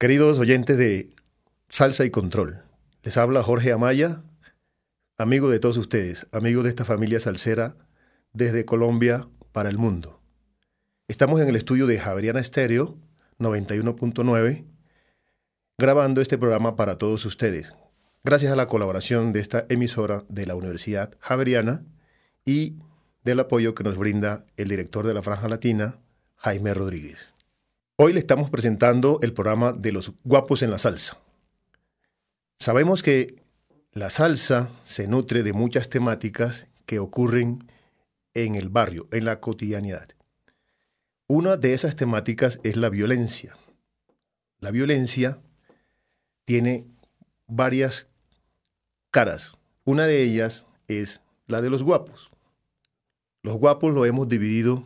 Queridos oyentes de Salsa y Control, les habla Jorge Amaya, amigo de todos ustedes, amigo de esta familia salsera desde Colombia para el mundo. Estamos en el estudio de Javeriana Estéreo 91.9 grabando este programa para todos ustedes, gracias a la colaboración de esta emisora de la Universidad Javeriana y del apoyo que nos brinda el director de la Franja Latina, Jaime Rodríguez. Hoy le estamos presentando el programa de los guapos en la salsa. Sabemos que la salsa se nutre de muchas temáticas que ocurren en el barrio, en la cotidianidad. Una de esas temáticas es la violencia. La violencia tiene varias caras. Una de ellas es la de los guapos. Los guapos lo hemos dividido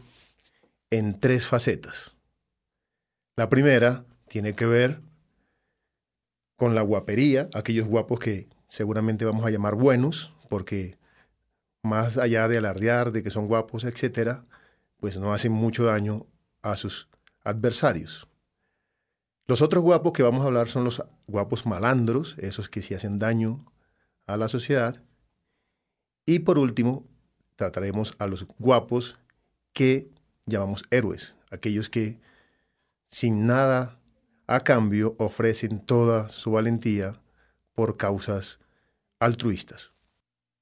en tres facetas. La primera tiene que ver con la guapería, aquellos guapos que seguramente vamos a llamar buenos, porque más allá de alardear de que son guapos, etcétera, pues no hacen mucho daño a sus adversarios. Los otros guapos que vamos a hablar son los guapos malandros, esos que sí hacen daño a la sociedad. Y por último, trataremos a los guapos que llamamos héroes, aquellos que sin nada a cambio, ofrecen toda su valentía por causas altruistas.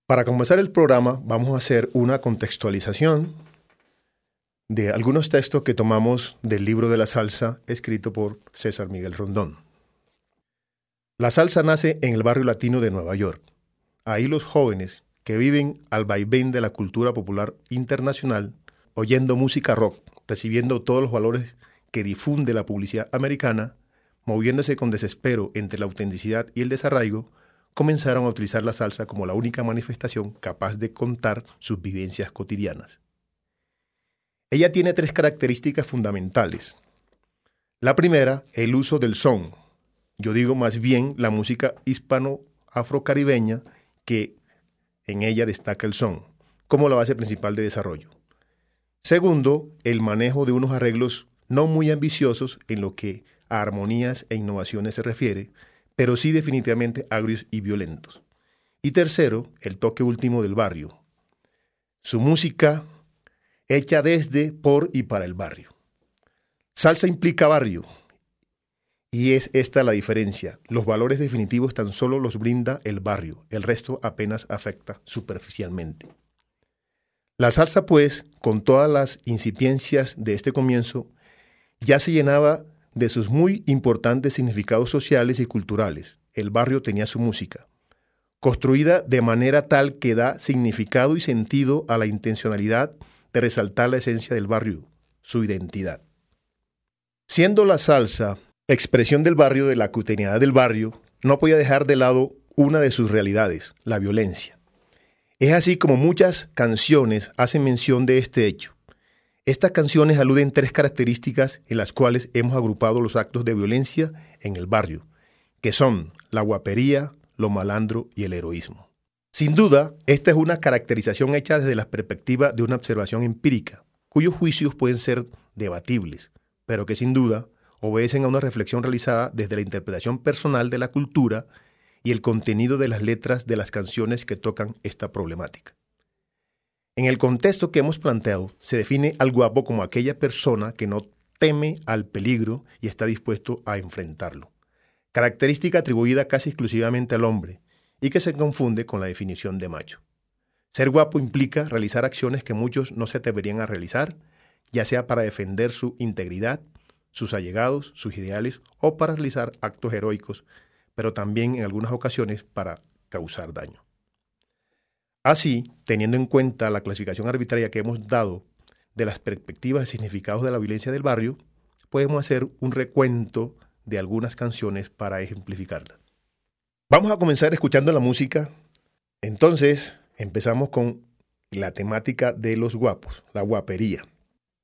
Para comenzar el programa vamos a hacer una contextualización de algunos textos que tomamos del libro de la salsa escrito por César Miguel Rondón. La salsa nace en el barrio latino de Nueva York. Ahí los jóvenes que viven al vaivén de la cultura popular internacional, oyendo música rock, recibiendo todos los valores que difunde la publicidad americana, moviéndose con desespero entre la autenticidad y el desarraigo, comenzaron a utilizar la salsa como la única manifestación capaz de contar sus vivencias cotidianas. Ella tiene tres características fundamentales. La primera, el uso del son. Yo digo más bien la música hispano-afrocaribeña que en ella destaca el son, como la base principal de desarrollo. Segundo, el manejo de unos arreglos no muy ambiciosos en lo que a armonías e innovaciones se refiere, pero sí definitivamente agrios y violentos. Y tercero, el toque último del barrio. Su música hecha desde, por y para el barrio. Salsa implica barrio. Y es esta la diferencia. Los valores definitivos tan solo los brinda el barrio, el resto apenas afecta superficialmente. La salsa, pues, con todas las incipiencias de este comienzo, ya se llenaba de sus muy importantes significados sociales y culturales. El barrio tenía su música, construida de manera tal que da significado y sentido a la intencionalidad de resaltar la esencia del barrio, su identidad. Siendo la salsa expresión del barrio, de la cotidianidad del barrio, no podía dejar de lado una de sus realidades, la violencia. Es así como muchas canciones hacen mención de este hecho. Estas canciones aluden tres características en las cuales hemos agrupado los actos de violencia en el barrio, que son la guapería, lo malandro y el heroísmo. Sin duda, esta es una caracterización hecha desde la perspectiva de una observación empírica, cuyos juicios pueden ser debatibles, pero que sin duda obedecen a una reflexión realizada desde la interpretación personal de la cultura y el contenido de las letras de las canciones que tocan esta problemática. En el contexto que hemos planteado, se define al guapo como aquella persona que no teme al peligro y está dispuesto a enfrentarlo. Característica atribuida casi exclusivamente al hombre y que se confunde con la definición de macho. Ser guapo implica realizar acciones que muchos no se atreverían a realizar, ya sea para defender su integridad, sus allegados, sus ideales o para realizar actos heroicos, pero también en algunas ocasiones para causar daño. Así, teniendo en cuenta la clasificación arbitraria que hemos dado de las perspectivas y significados de la violencia del barrio, podemos hacer un recuento de algunas canciones para ejemplificarla. Vamos a comenzar escuchando la música. Entonces, empezamos con la temática de los guapos, la guapería.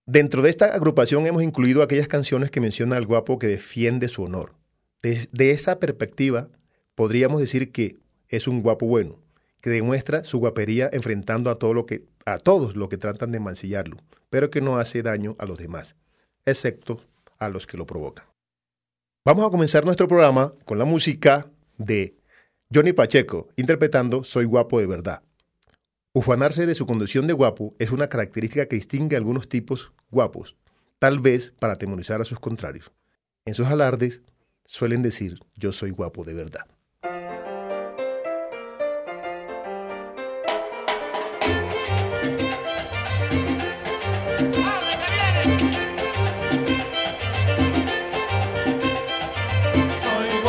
Dentro de esta agrupación hemos incluido aquellas canciones que mencionan al guapo que defiende su honor. Desde esa perspectiva, podríamos decir que es un guapo bueno, que demuestra su guapería enfrentando a, todo lo que, a todos los que tratan de mancillarlo, pero que no hace daño a los demás, excepto a los que lo provocan. Vamos a comenzar nuestro programa con la música de Johnny Pacheco, interpretando Soy guapo de verdad. Ufanarse de su condición de guapo es una característica que distingue a algunos tipos guapos, tal vez para atemorizar a sus contrarios. En sus alardes suelen decir yo soy guapo de verdad.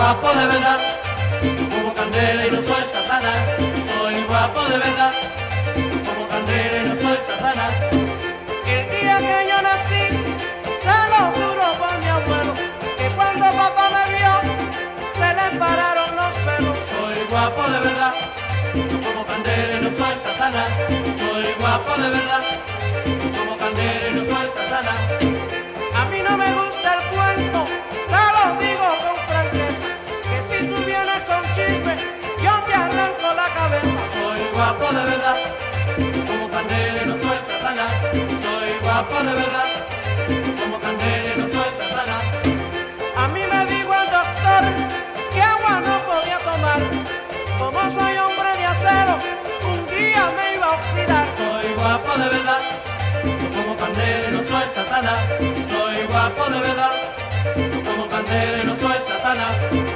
Guapo de verdad, como candela y no soy satanás. Soy guapo de verdad, como candela y no soy satanás. El día que yo nací, se lo juro por mi abuelo, que cuando papá me vio, se le pararon los pelos. Soy guapo de verdad, como candela y no soy satanás. Soy guapo de verdad, como candela y no soy satanás. A mí no me gusta el cuento, te lo digo con franqueza si tú vienes con chisme, yo te arranco la cabeza. Soy guapo de verdad, como candela no soy satanás. Soy guapo de verdad, como candela no soy satanás. A mí me dijo el doctor que agua no podía tomar. Como soy hombre Soy guapo de verdad, como candela no soy satanás. Soy guapo de verdad, como candela no soy satanás.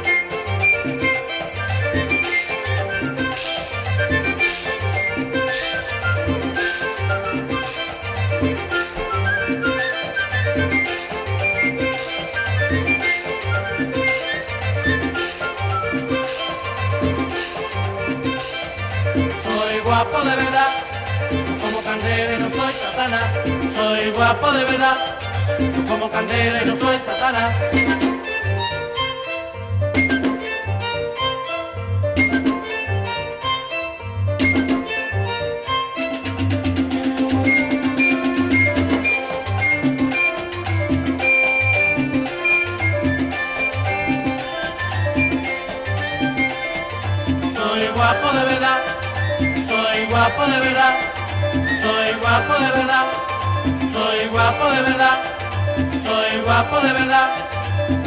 Guapo de verdad, como candela no soy satana. Soy guapo de verdad, como candela y no soy satana. Soy guapo de verdad guapo de verdad, soy guapo de verdad, soy guapo de verdad, soy guapo de verdad,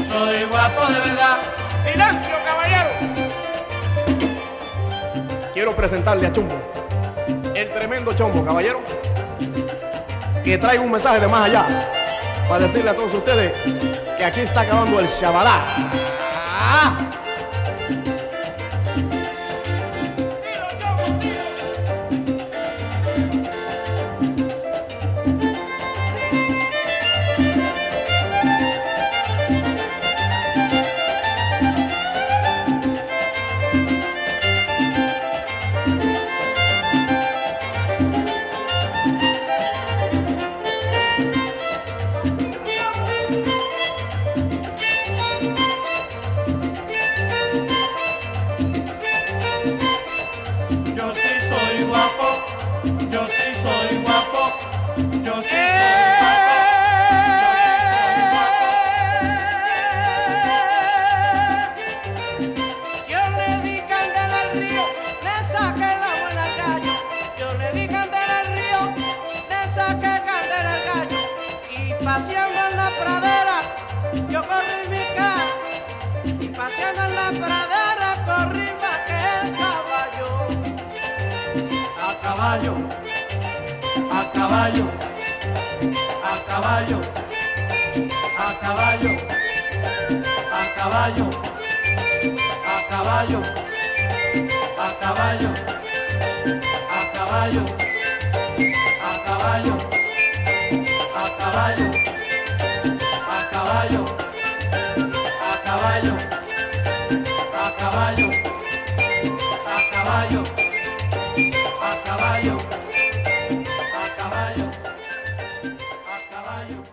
soy guapo de verdad. ¡Silencio, caballero! Quiero presentarle a Chumbo, el tremendo Chombo, caballero, que trae un mensaje de más allá para decirle a todos ustedes que aquí está acabando el Shabbalá. ¡Ah! Yo le di candela al río, le saqué candela al gallo. Y paseando en la pradera, yo corrí mi cara. Y paseando en la pradera, corrí más que el caballo. A caballo, a caballo, a caballo, a caballo, a caballo caballo, a caballo, a caballo, a caballo, a caballo, a caballo, a caballo, a caballo, a caballo, a caballo, a caballo, a caballo.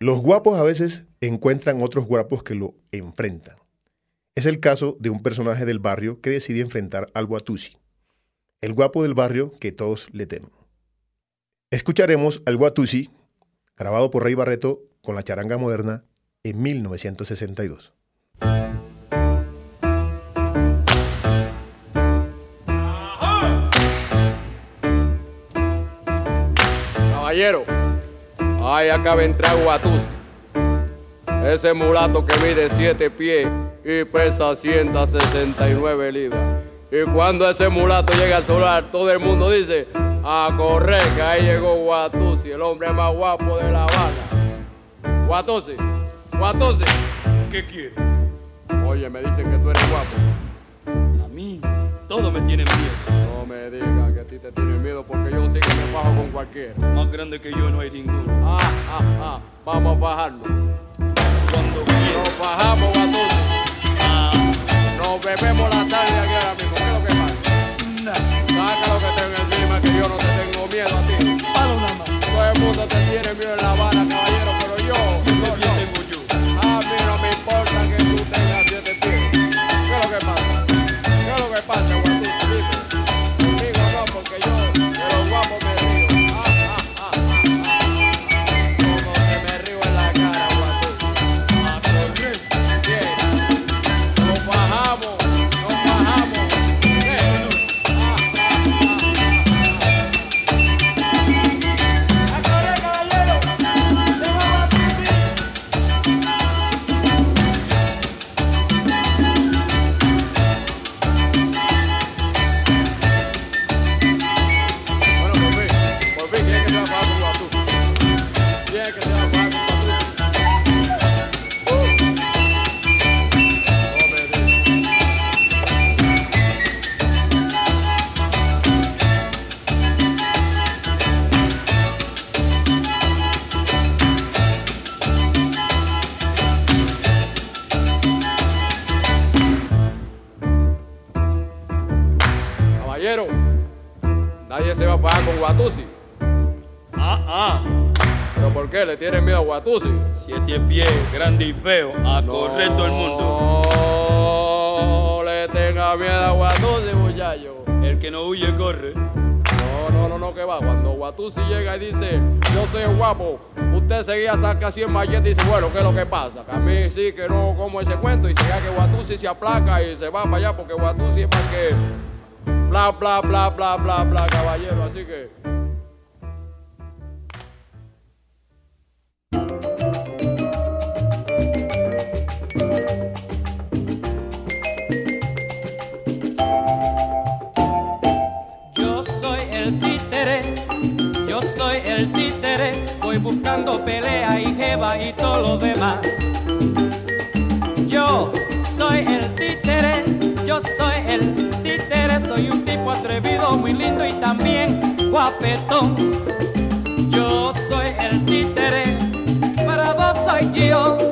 Los guapos a veces encuentran otros guapos que lo enfrentan. Es el caso de un personaje del barrio que decide enfrentar al Guatusi, el guapo del barrio que todos le temen. Escucharemos al Guatusi, grabado por Rey Barreto con la charanga moderna en 1962. Caballero, ay, acá vendrá Guatusi. Ese mulato que mide 7 pies y pesa 169 libras. Y cuando ese mulato llega al solar, todo el mundo dice, a correr, que ahí llegó Guatusi, el hombre más guapo de La Habana. Guatusi, Guatusi, ¿Qué quiere? oye, me dicen que tú eres guapo. A mí, todo me tiene miedo. No me digas que a ti te tienen miedo porque yo sí que me bajo con cualquiera. Más grande que yo no hay ninguno. Ah, ah, ah, vamos a bajarnos. Nos bajamos, Guatusi. Ah, Nos bebemos la tarde aquí. Guatusi? Siete pies, grande y feo. A correr todo el mundo. No le tenga miedo a Guatusi, muchacho. El que no huye, corre. No, no, no, no, que va. Cuando Guatusi llega y dice, yo soy guapo, usted seguía saca así en mallete y dice, bueno, ¿qué es lo que pasa? Que a mí sí que no como ese cuento y se que Guatusi se aplaca y se va para allá porque Guatusi es para que bla, bla, bla, bla, bla, bla, caballero. Así que el títere, voy buscando pelea y jeva y todo lo demás. Yo soy el títere, yo soy el títere, soy un tipo atrevido, muy lindo y también guapetón. Yo soy el títere, para vos soy yo.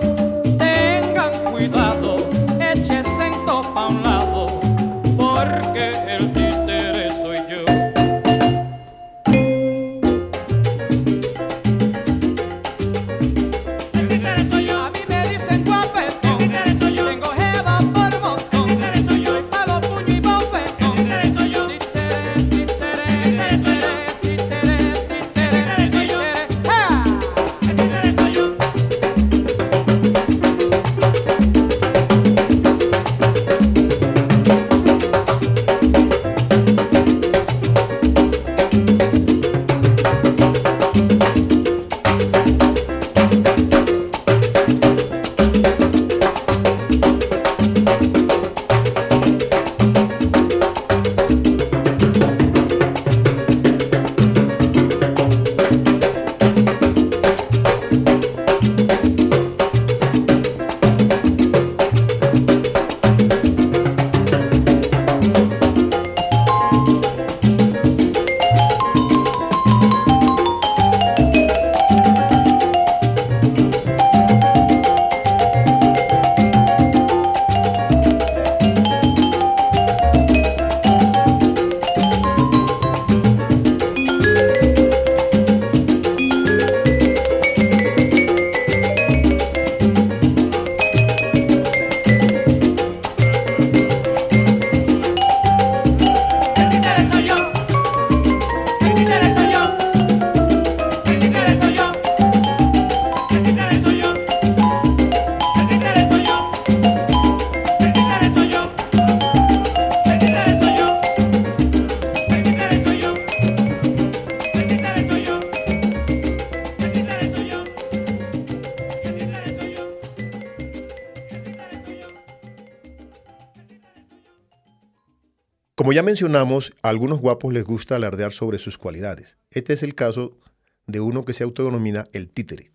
ya mencionamos, a algunos guapos les gusta alardear sobre sus cualidades. Este es el caso de uno que se autodenomina el títere.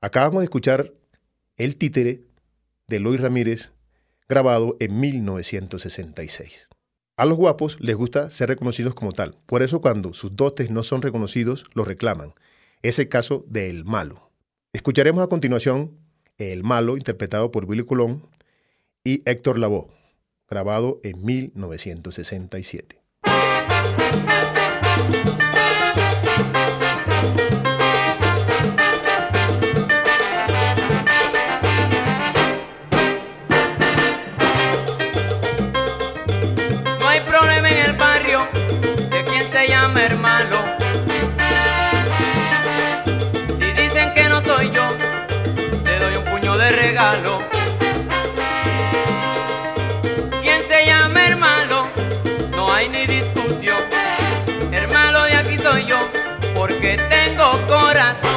Acabamos de escuchar El títere de Luis Ramírez, grabado en 1966. A los guapos les gusta ser reconocidos como tal, por eso cuando sus dotes no son reconocidos, los reclaman. Es el caso de El Malo. Escucharemos a continuación El Malo, interpretado por Willy Colón y Héctor Lavoe grabado en 1967. porque tengo corazón.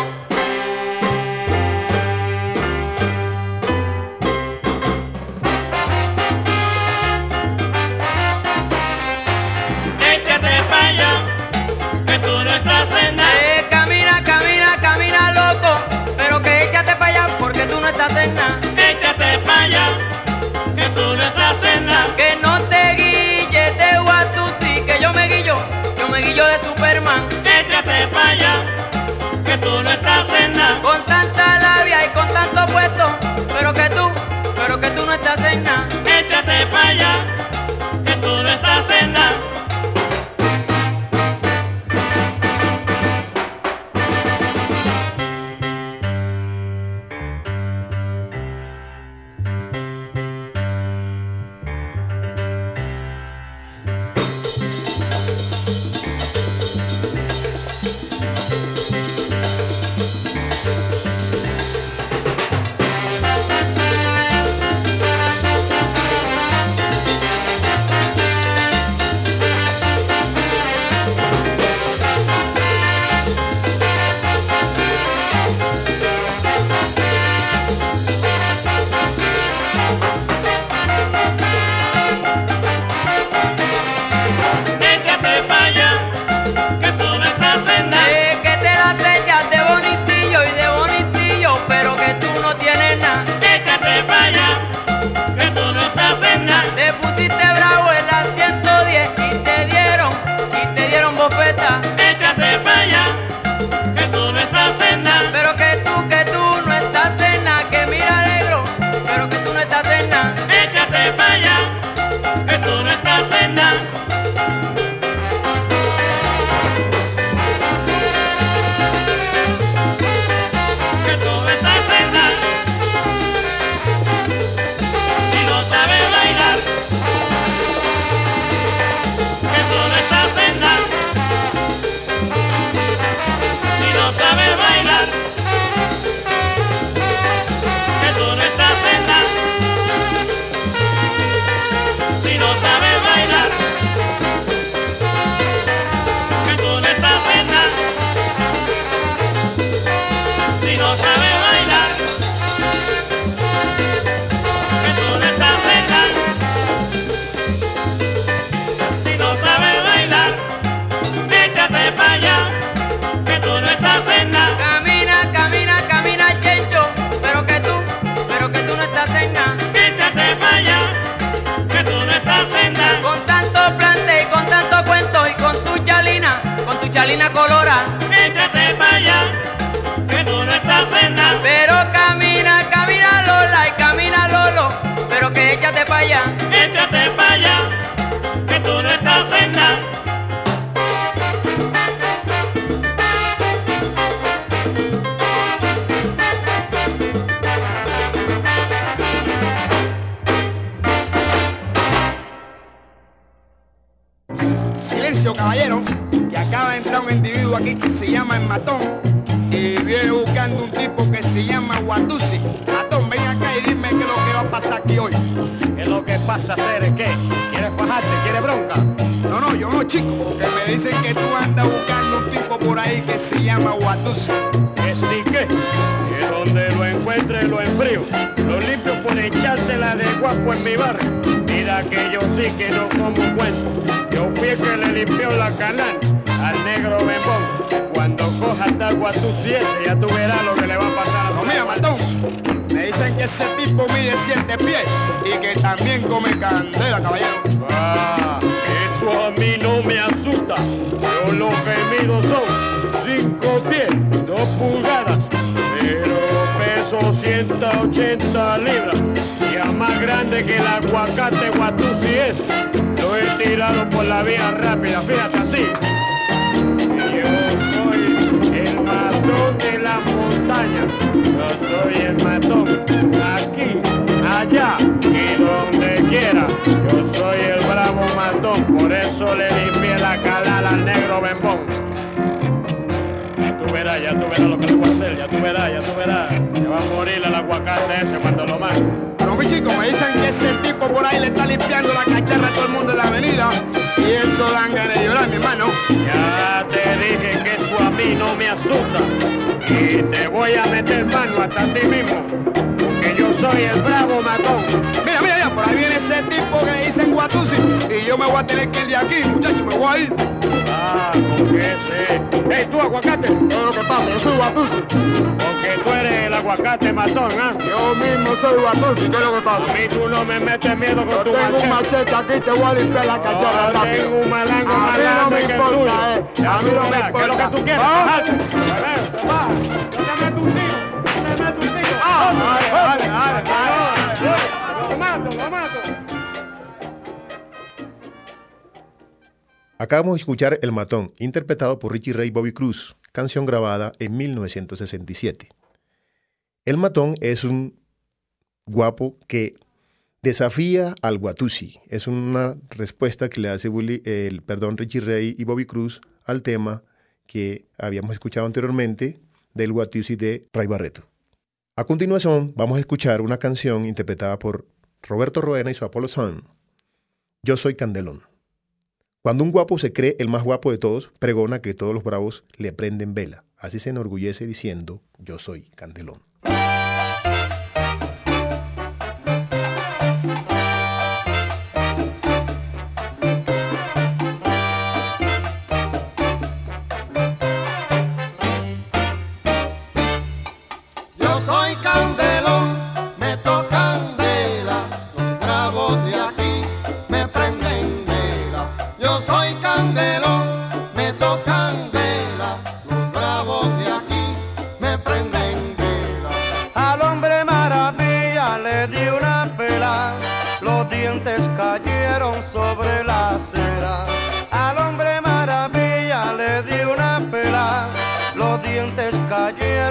Matón, ¿ah? Yo mismo soy Guatusi. ¿Qué es lo que A mí tú no me metes miedo con Yo tu tengo un machete. machete aquí, te voy a limpiar la cacharra Yo rápido. tengo un malango A mí no me importa, tuyo. eh. Ya A mí tú no me verás, ¿Qué es lo que importa. tú quieres? Ah. Bájate. A ver, va. Yo te meto un tiro. Te meto un tiro. Ah, dale, dale, dale. Lo mato, lo mato. Acabamos de escuchar El Matón, interpretado por Richie Ray y Bobby Cruz, canción grabada en 1967. El Matón es un guapo que desafía al Guatusi. Es una respuesta que le hace el, perdón, Richie Ray y Bobby Cruz al tema que habíamos escuchado anteriormente del Guatusi de Ray Barreto. A continuación, vamos a escuchar una canción interpretada por Roberto Roena y su Apollo Son. Yo soy Candelón. Cuando un guapo se cree el más guapo de todos, pregona que todos los bravos le prenden vela. Así se enorgullece diciendo, yo soy Candelón.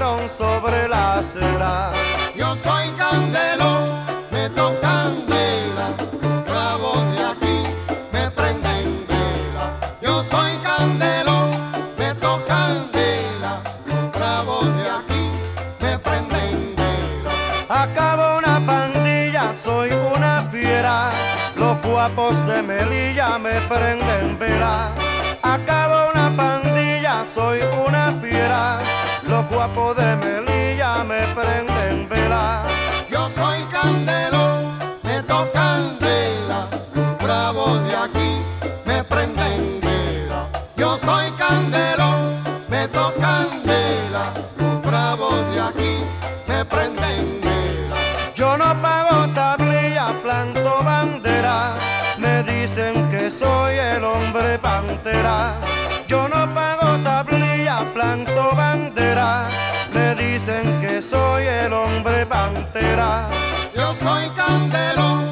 Cayeron sobre la acera. Yo soy candelón, me tocan vela, bravos de aquí me prenden vela. Yo soy candelón, me tocan vela, bravos de aquí me prenden vela. Acabo una pandilla, soy una fiera. Los guapos de Melilla me prenden vela. Acabo una pandilla, soy una fiera. Los guapos planto bandera. Me dicen que soy el hombre pantera. Yo soy candelón,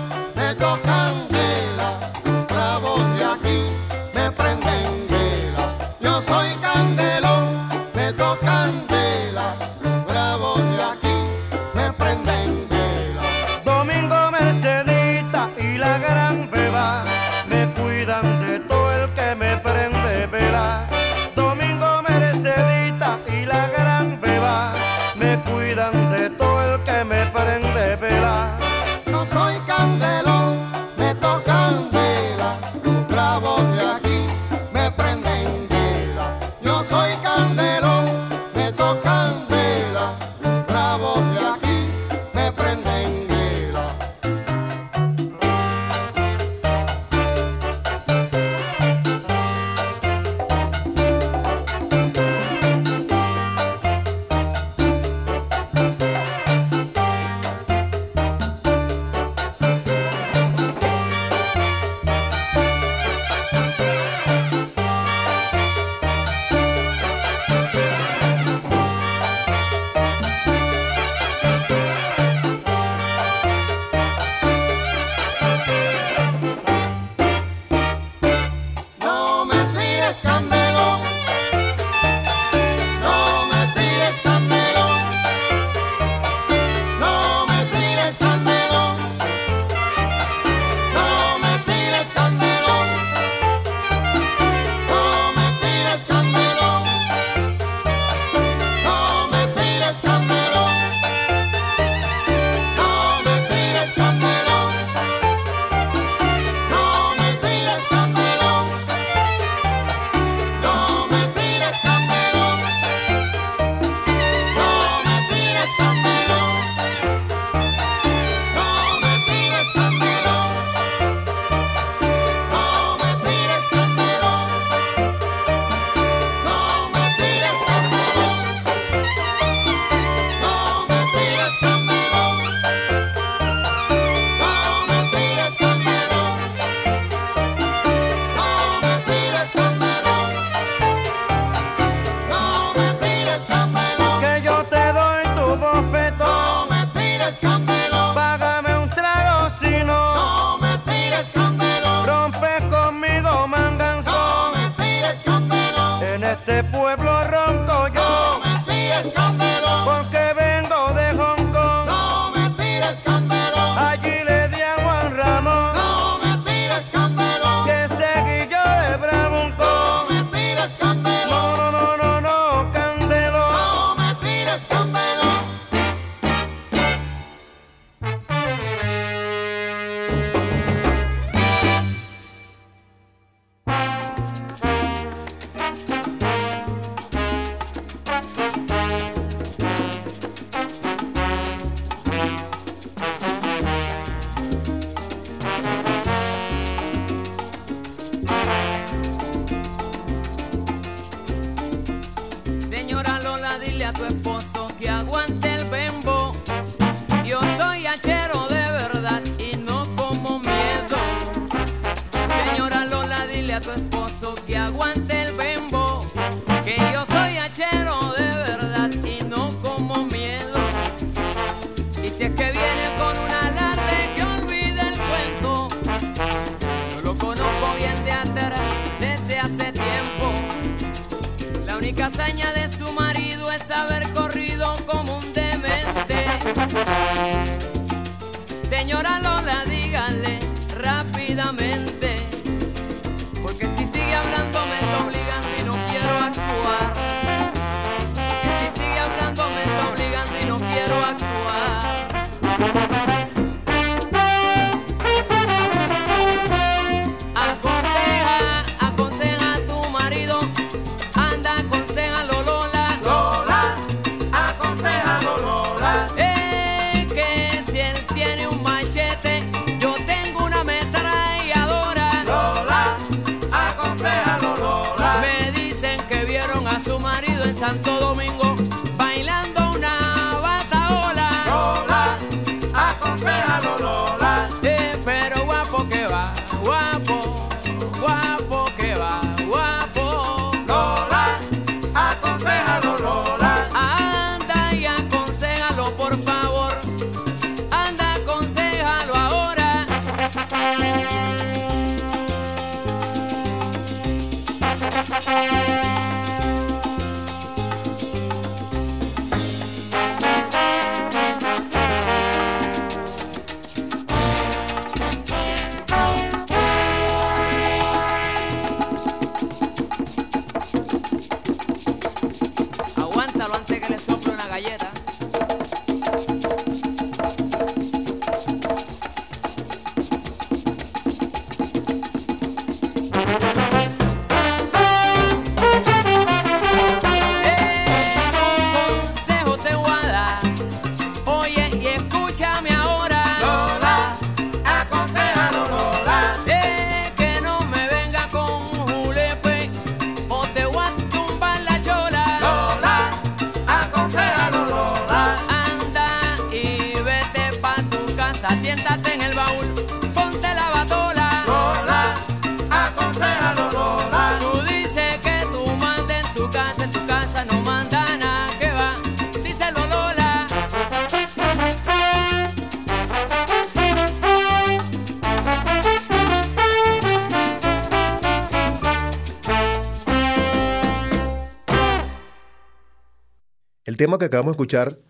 tema que acabamos de escuchar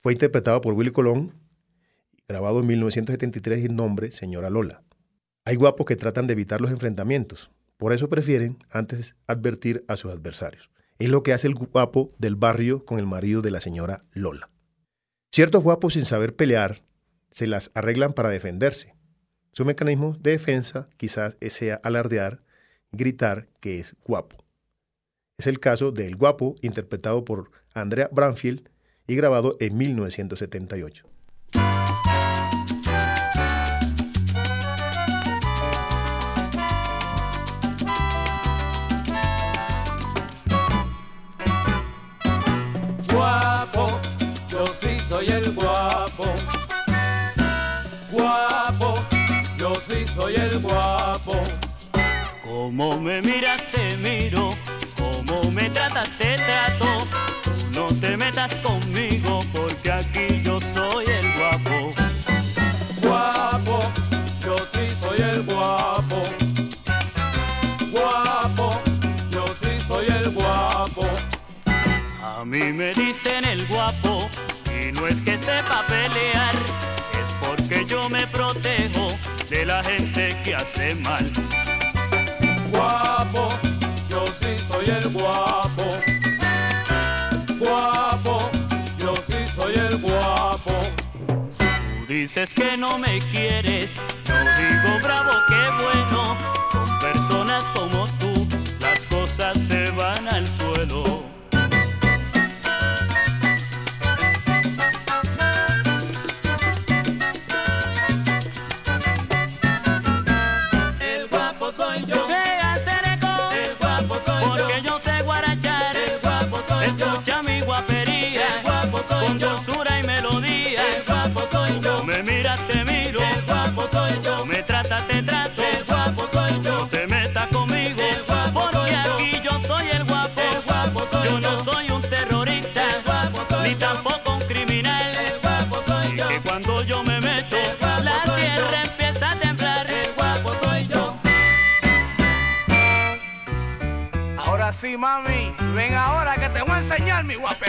fue interpretado por Willy Colón, grabado en 1973 y nombre Señora Lola. Hay guapos que tratan de evitar los enfrentamientos, por eso prefieren antes advertir a sus adversarios. Es lo que hace el guapo del barrio con el marido de la señora Lola. Ciertos guapos sin saber pelear se las arreglan para defenderse. Su mecanismo de defensa quizás sea alardear, gritar que es guapo. Es el caso de El Guapo, interpretado por Andrea Branfield y grabado en 1978. Guapo, yo sí soy el guapo. Guapo, yo sí soy el guapo. Como me miras te miro, como me tratas te trato. No te metas conmigo porque aquí yo soy el guapo. Guapo, yo sí soy el guapo. Guapo, yo sí soy el guapo. A mí me dicen el guapo y no es que sepa pelear, es porque yo me protejo de la gente que hace mal. Guapo, yo sí soy el. Guapo, dices que no me quieres, yo digo bravo, qué bueno. Con personas como tú, las cosas se van al suelo. me what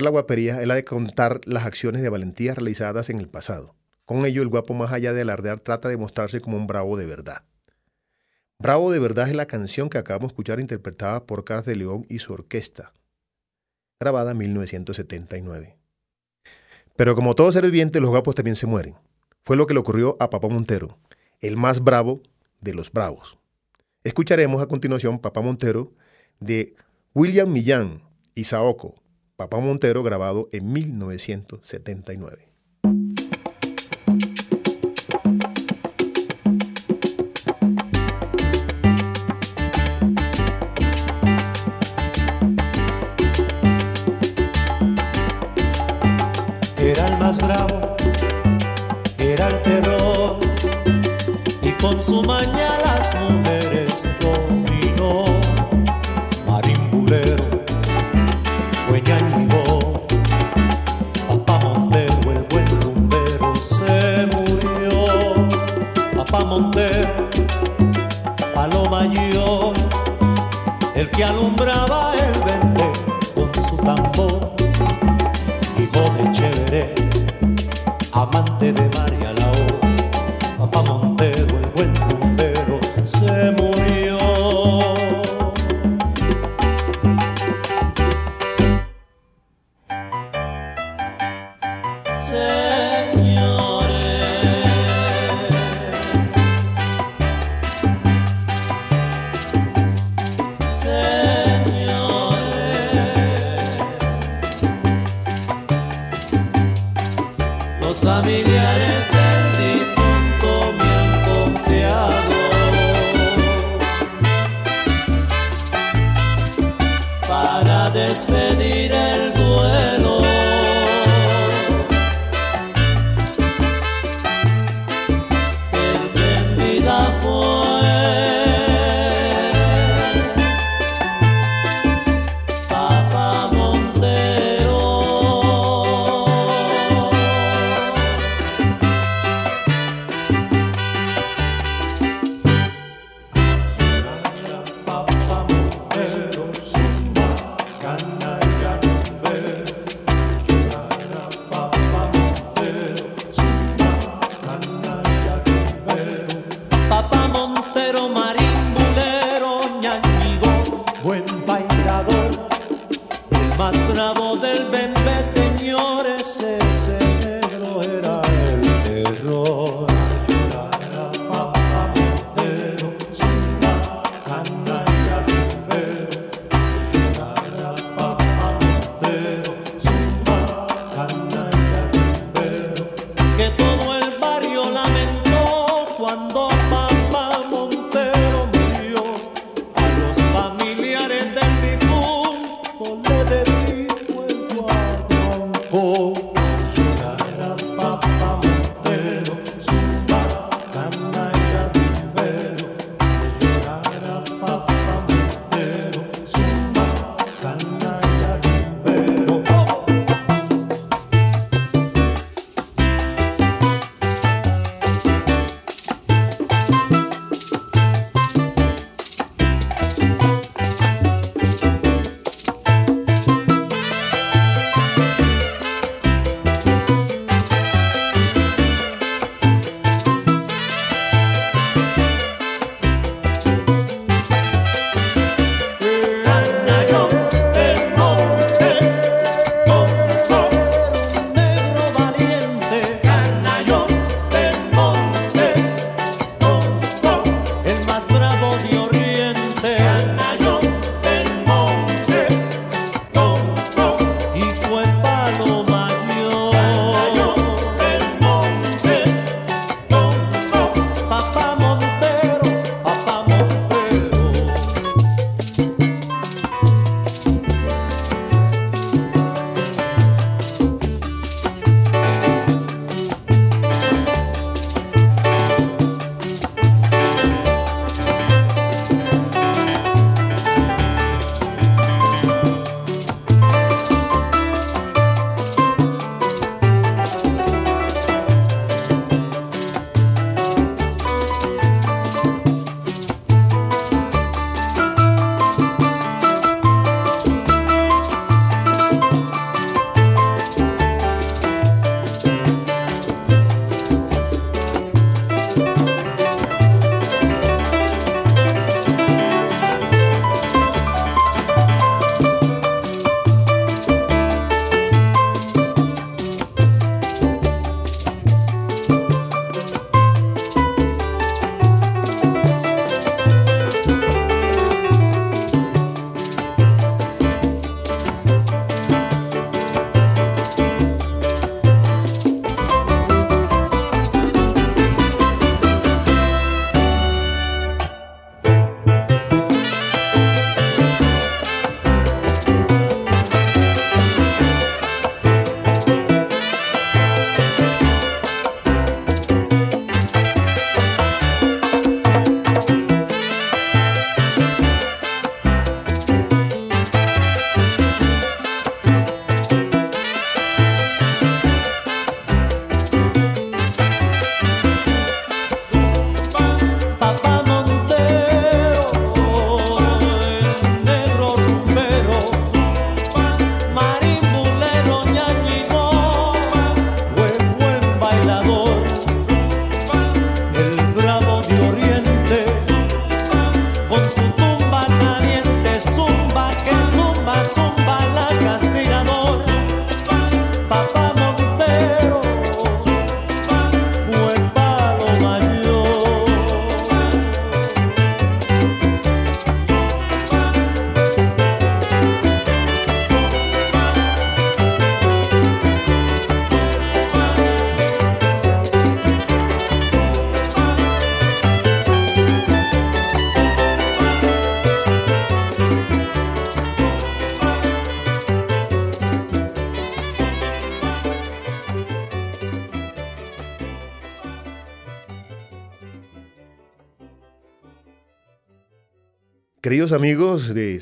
la guapería es la de contar las acciones de valentía realizadas en el pasado. Con ello, el guapo, más allá de alardear, trata de mostrarse como un bravo de verdad. Bravo de verdad es la canción que acabamos de escuchar interpretada por Carlos de León y su orquesta, grabada en 1979. Pero como todo ser viviente, los guapos también se mueren. Fue lo que le ocurrió a Papá Montero, el más bravo de los bravos. Escucharemos a continuación Papá Montero de William Millán y Saoko, Papá Montero grabado en 1979. Que alumbraba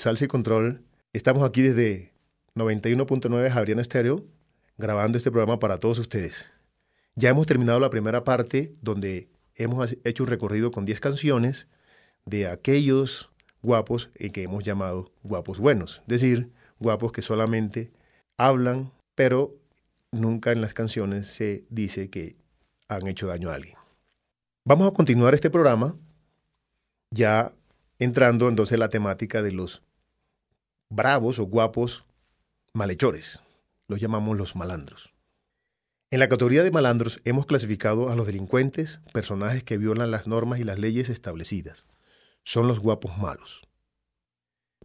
Salsa y Control, estamos aquí desde 91.9 Javeriana Estéreo grabando este programa para todos ustedes. Ya hemos terminado la primera parte donde hemos hecho un recorrido con 10 canciones de aquellos guapos que hemos llamado guapos buenos, es decir, guapos que solamente hablan, pero nunca en las canciones se dice que han hecho daño a alguien. Vamos a continuar este programa ya entrando entonces en la temática de los bravos o guapos malhechores. Los llamamos los malandros. En la categoría de malandros hemos clasificado a los delincuentes, personajes que violan las normas y las leyes establecidas. Son los guapos malos.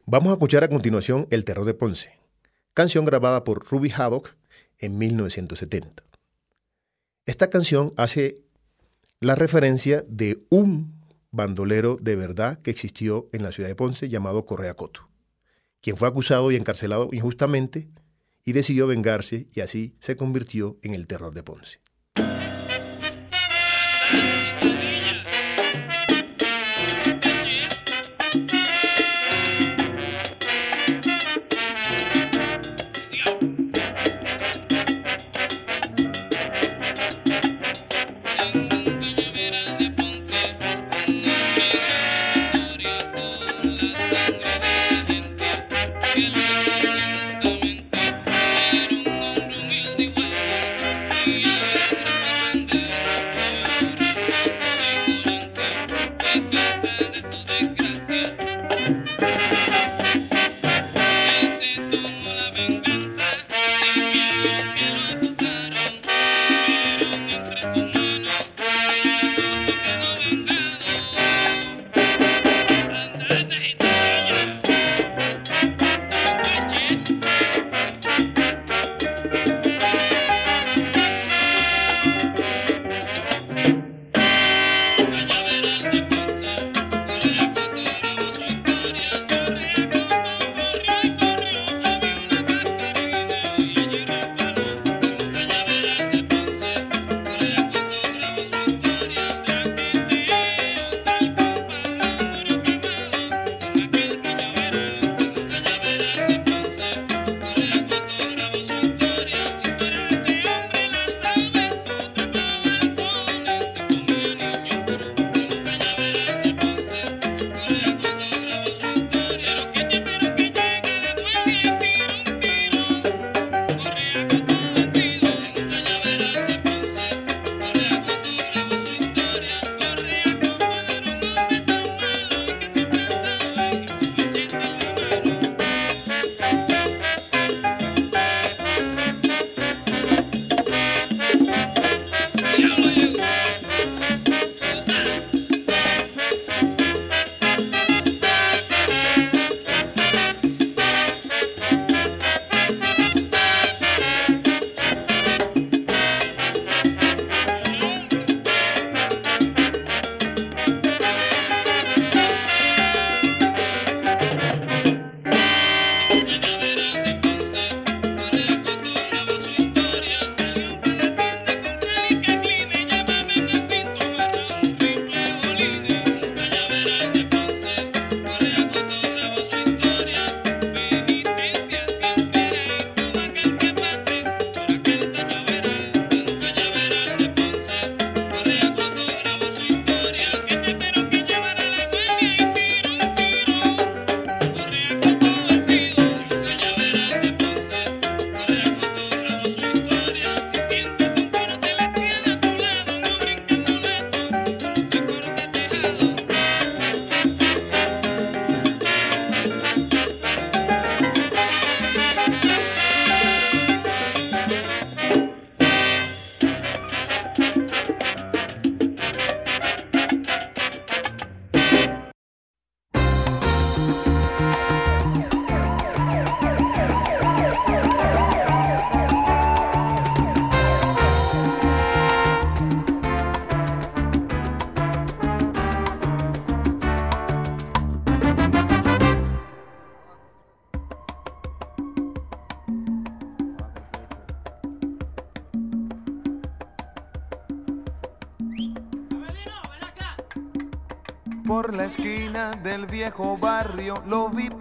Vamos a escuchar a continuación El Terror de Ponce, canción grabada por Ruby Haddock en 1970. Esta canción hace la referencia de un bandolero de verdad que existió en la ciudad de Ponce llamado Correa Coto, quien fue acusado y encarcelado injustamente y decidió vengarse y así se convirtió en el terror de Ponce.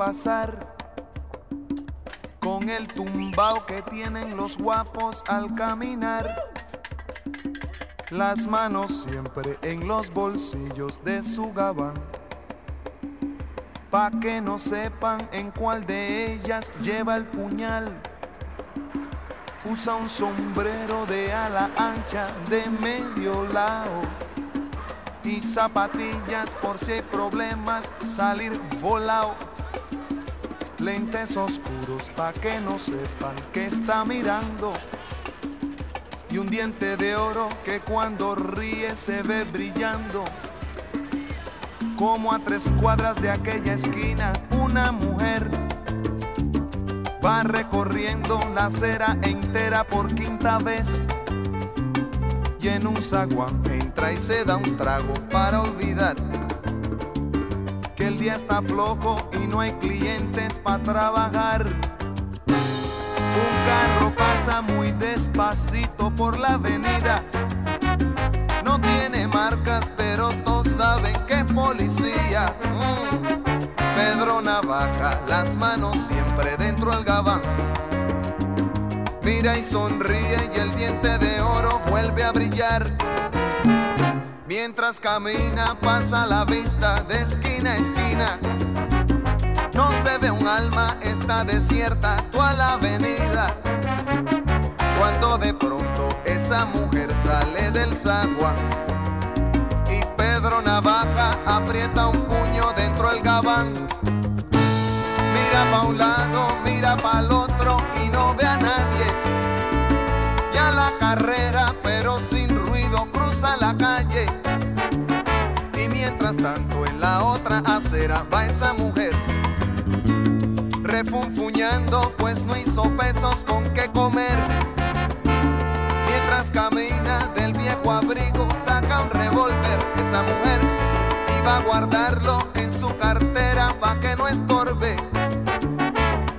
Pasar con el tumbao que tienen los guapos al caminar. Las manos siempre en los bolsillos de su gabán. Pa' que no sepan en cuál de ellas lleva el puñal. Usa un sombrero de ala ancha de medio lado y zapatillas por si hay problemas salir volado. Lentes oscuros pa' que no sepan que está mirando. Y un diente de oro que cuando ríe se ve brillando. Como a tres cuadras de aquella esquina, una mujer va recorriendo la acera entera por quinta vez. Y en un zaguán entra y se da un trago para olvidar está flojo y no hay clientes para trabajar. Un carro pasa muy despacito por la avenida. No tiene marcas, pero todos saben que es policía. Mm. Pedro Navaja, las manos siempre dentro del gabán. Mira y sonríe y el diente de oro vuelve a brillar. Mientras camina pasa la vista de esquina a esquina. No se ve un alma, está desierta toda la avenida. Cuando de pronto esa mujer sale del zaguán y Pedro Navaja aprieta un puño dentro del gabán. Mira pa' un lado, mira pa' otro va esa mujer refunfuñando, pues no hizo pesos con qué comer. Mientras camina del viejo abrigo, saca un revólver. Esa mujer iba a guardarlo en su cartera pa' que no estorbe.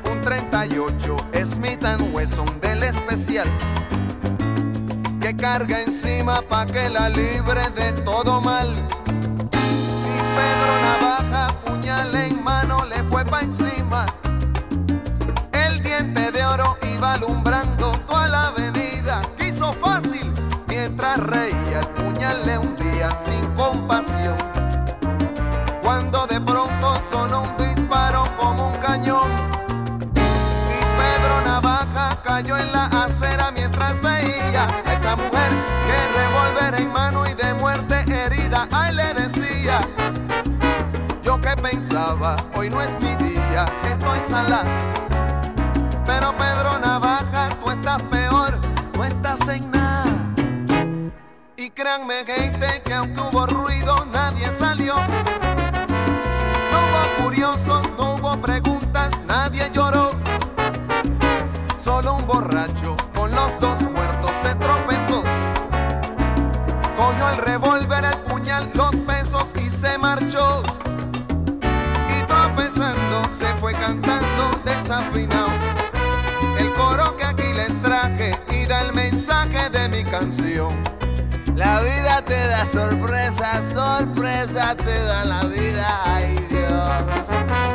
Un 38 Smith Wesson del especial que carga encima pa' que la libre de todo mal. Pedro Navaja, puñal en mano, le fue pa' encima. El diente de oro iba alumbrando toda la avenida. Quiso fácil mientras reía, el puñal le hundía sin compasión. Pensaba, hoy no es mi día, estoy sala. Pero Pedro Navaja, tú estás peor, no estás en nada. Y créanme, gente, que aunque hubo ruido, nadie salió. No hubo curiosos, no hubo preguntas, nadie lloró. Solo un borracho con los dos muertos se tropezó. Cogió el revólver, el puñal, los pesos y se marchó. La vida te da sorpresa, sorpresa te da la vida, ay Dios.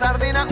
Sardina,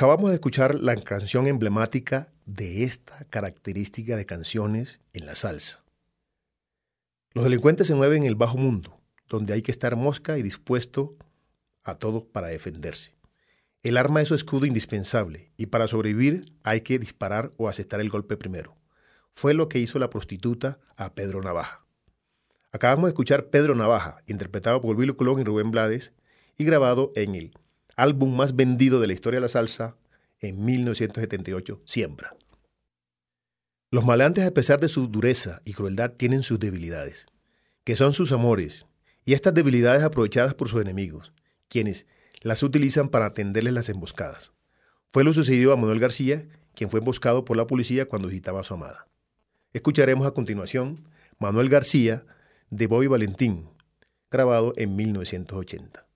Acabamos de escuchar la canción emblemática de esta característica de canciones en la salsa. Los delincuentes se mueven en el bajo mundo, donde hay que estar mosca y dispuesto a todo para defenderse. El arma es su escudo indispensable y para sobrevivir hay que disparar o aceptar el golpe primero. Fue lo que hizo la prostituta a Pedro Navaja. Acabamos de escuchar Pedro Navaja, interpretado por Willy Colón y Rubén Blades y grabado en el álbum más vendido de la historia de la salsa en 1978, Siembra. Los maleantes, a pesar de su dureza y crueldad, tienen sus debilidades, que son sus amores, y estas debilidades aprovechadas por sus enemigos, quienes las utilizan para atenderles las emboscadas. Fue lo sucedido a Manuel García, quien fue emboscado por la policía cuando visitaba a su amada. Escucharemos a continuación Manuel García de Bobby Valentín, grabado en 1980.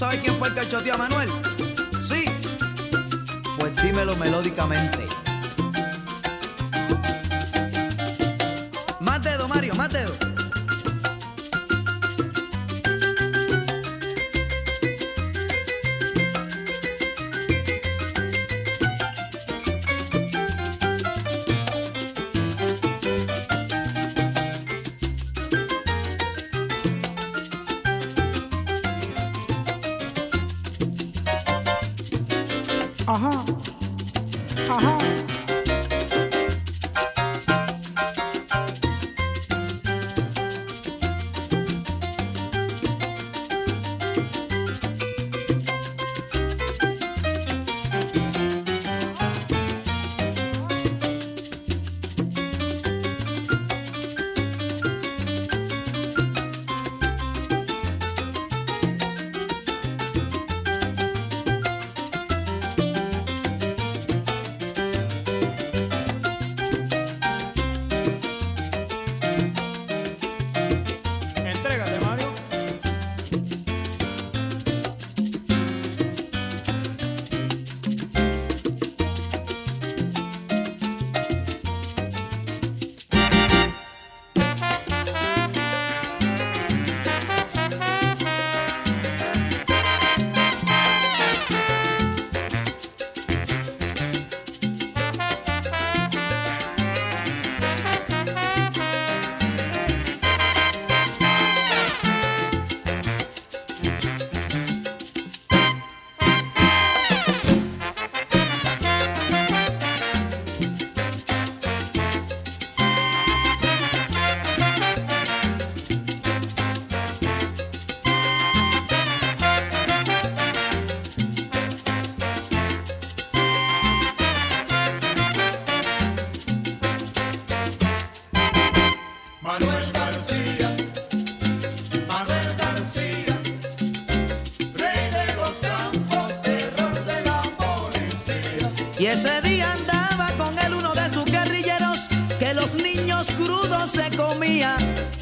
sabes quién fue el que a Manuel? Sí. Pues dímelo melódicamente. Más dedo, Mario, más dedo.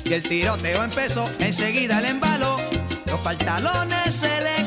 y el tiroteo empezó. Enseguida el embalo, los pantalones se le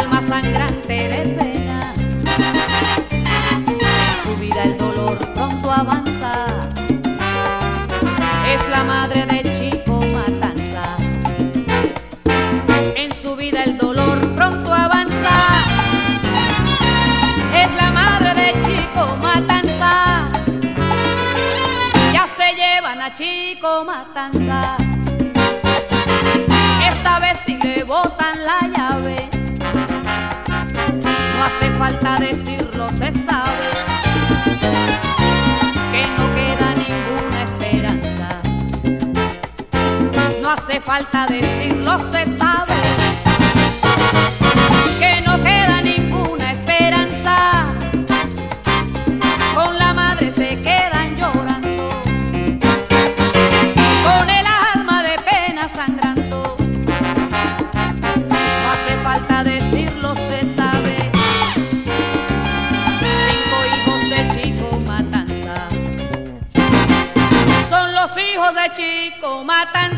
alma sangrante de pena. En su vida el dolor pronto avanza, es la madre de Chico Matanza. En su vida el dolor pronto avanza, es la madre de Chico Matanza. Ya se llevan a Chico Matanza. Esta vez si le botan la llave no hace falta decirlo, se sabe que no queda ninguna esperanza. No hace falta decirlo, se sabe. mata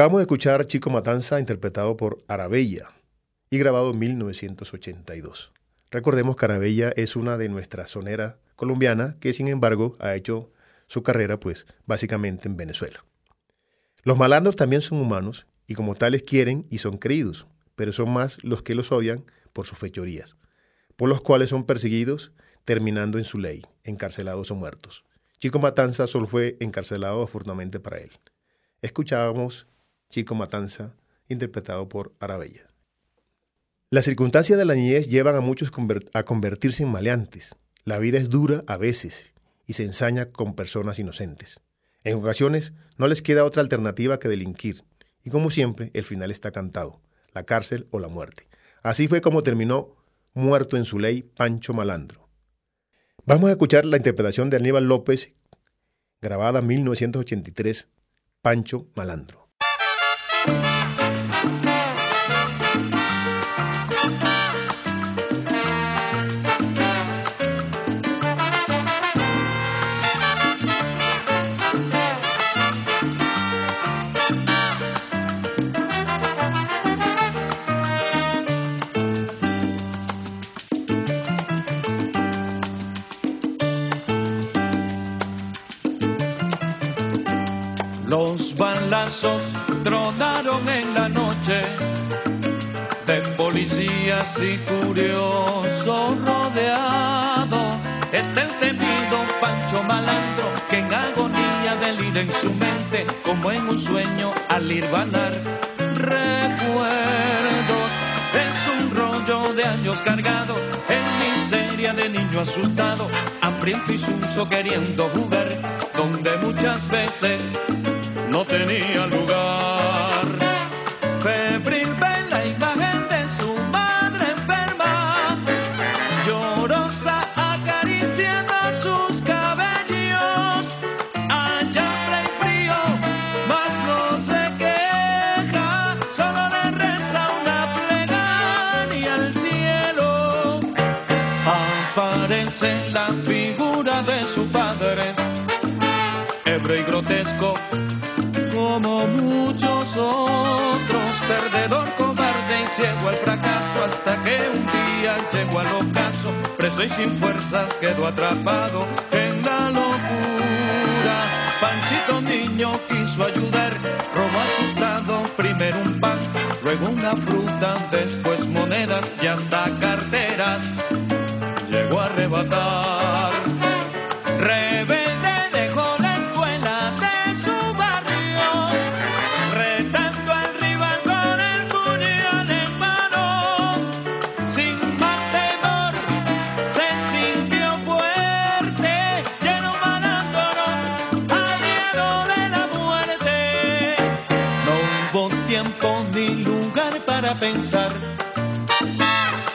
Acabamos de escuchar Chico Matanza interpretado por Arabella y grabado en 1982. Recordemos que Arabella es una de nuestras soneras colombianas que sin embargo ha hecho su carrera pues básicamente en Venezuela. Los malandros también son humanos y como tales quieren y son creídos, pero son más los que los odian por sus fechorías, por los cuales son perseguidos terminando en su ley, encarcelados o muertos. Chico Matanza solo fue encarcelado afortunadamente para él. Escuchábamos Chico Matanza, interpretado por Arabella. Las circunstancias de la niñez llevan a muchos a convertirse en maleantes. La vida es dura a veces y se ensaña con personas inocentes. En ocasiones no les queda otra alternativa que delinquir, y como siempre, el final está cantado, la cárcel o la muerte. Así fue como terminó muerto en su ley Pancho Malandro. Vamos a escuchar la interpretación de Aníbal López, grabada en 1983, Pancho Malandro. Los balazos tronaron en la noche de policías y curiosos rodeado. Está el temido Pancho Malandro que en agonía delira en su mente como en un sueño al ir vanar recuerdos. Es un rollo de años cargado en miseria de niño asustado, hambriento y sucio queriendo jugar donde muchas veces no tenía lugar. Y grotesco, como muchos otros, perdedor, cobarde y ciego al fracaso, hasta que un día llegó al ocaso, preso y sin fuerzas quedó atrapado en la locura. Panchito niño quiso ayudar, robó asustado, primero un pan, luego una fruta, después monedas y hasta carteras, llegó a arrebatar. Pensar.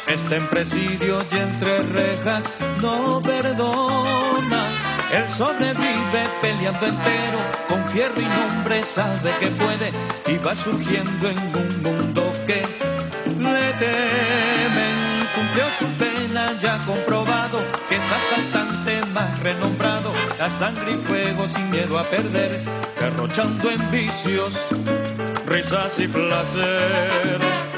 Está en presidio y entre rejas no perdona. Él sobrevive peleando entero, con fierro y nombre sabe que puede y va surgiendo en un mundo que le temen. Cumplió su pena ya comprobado, que es asaltante más renombrado, a sangre y fuego sin miedo a perder, derrochando en vicios, risas y placer.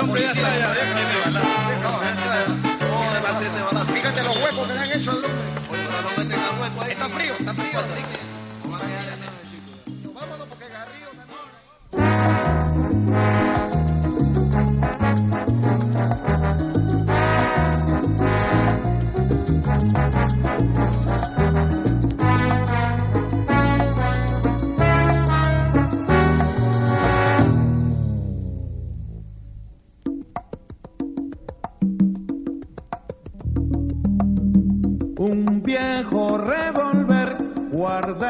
la policía.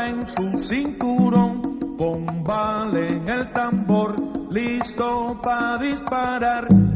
en su cinturón, con bala en el tambor, listo para disparar.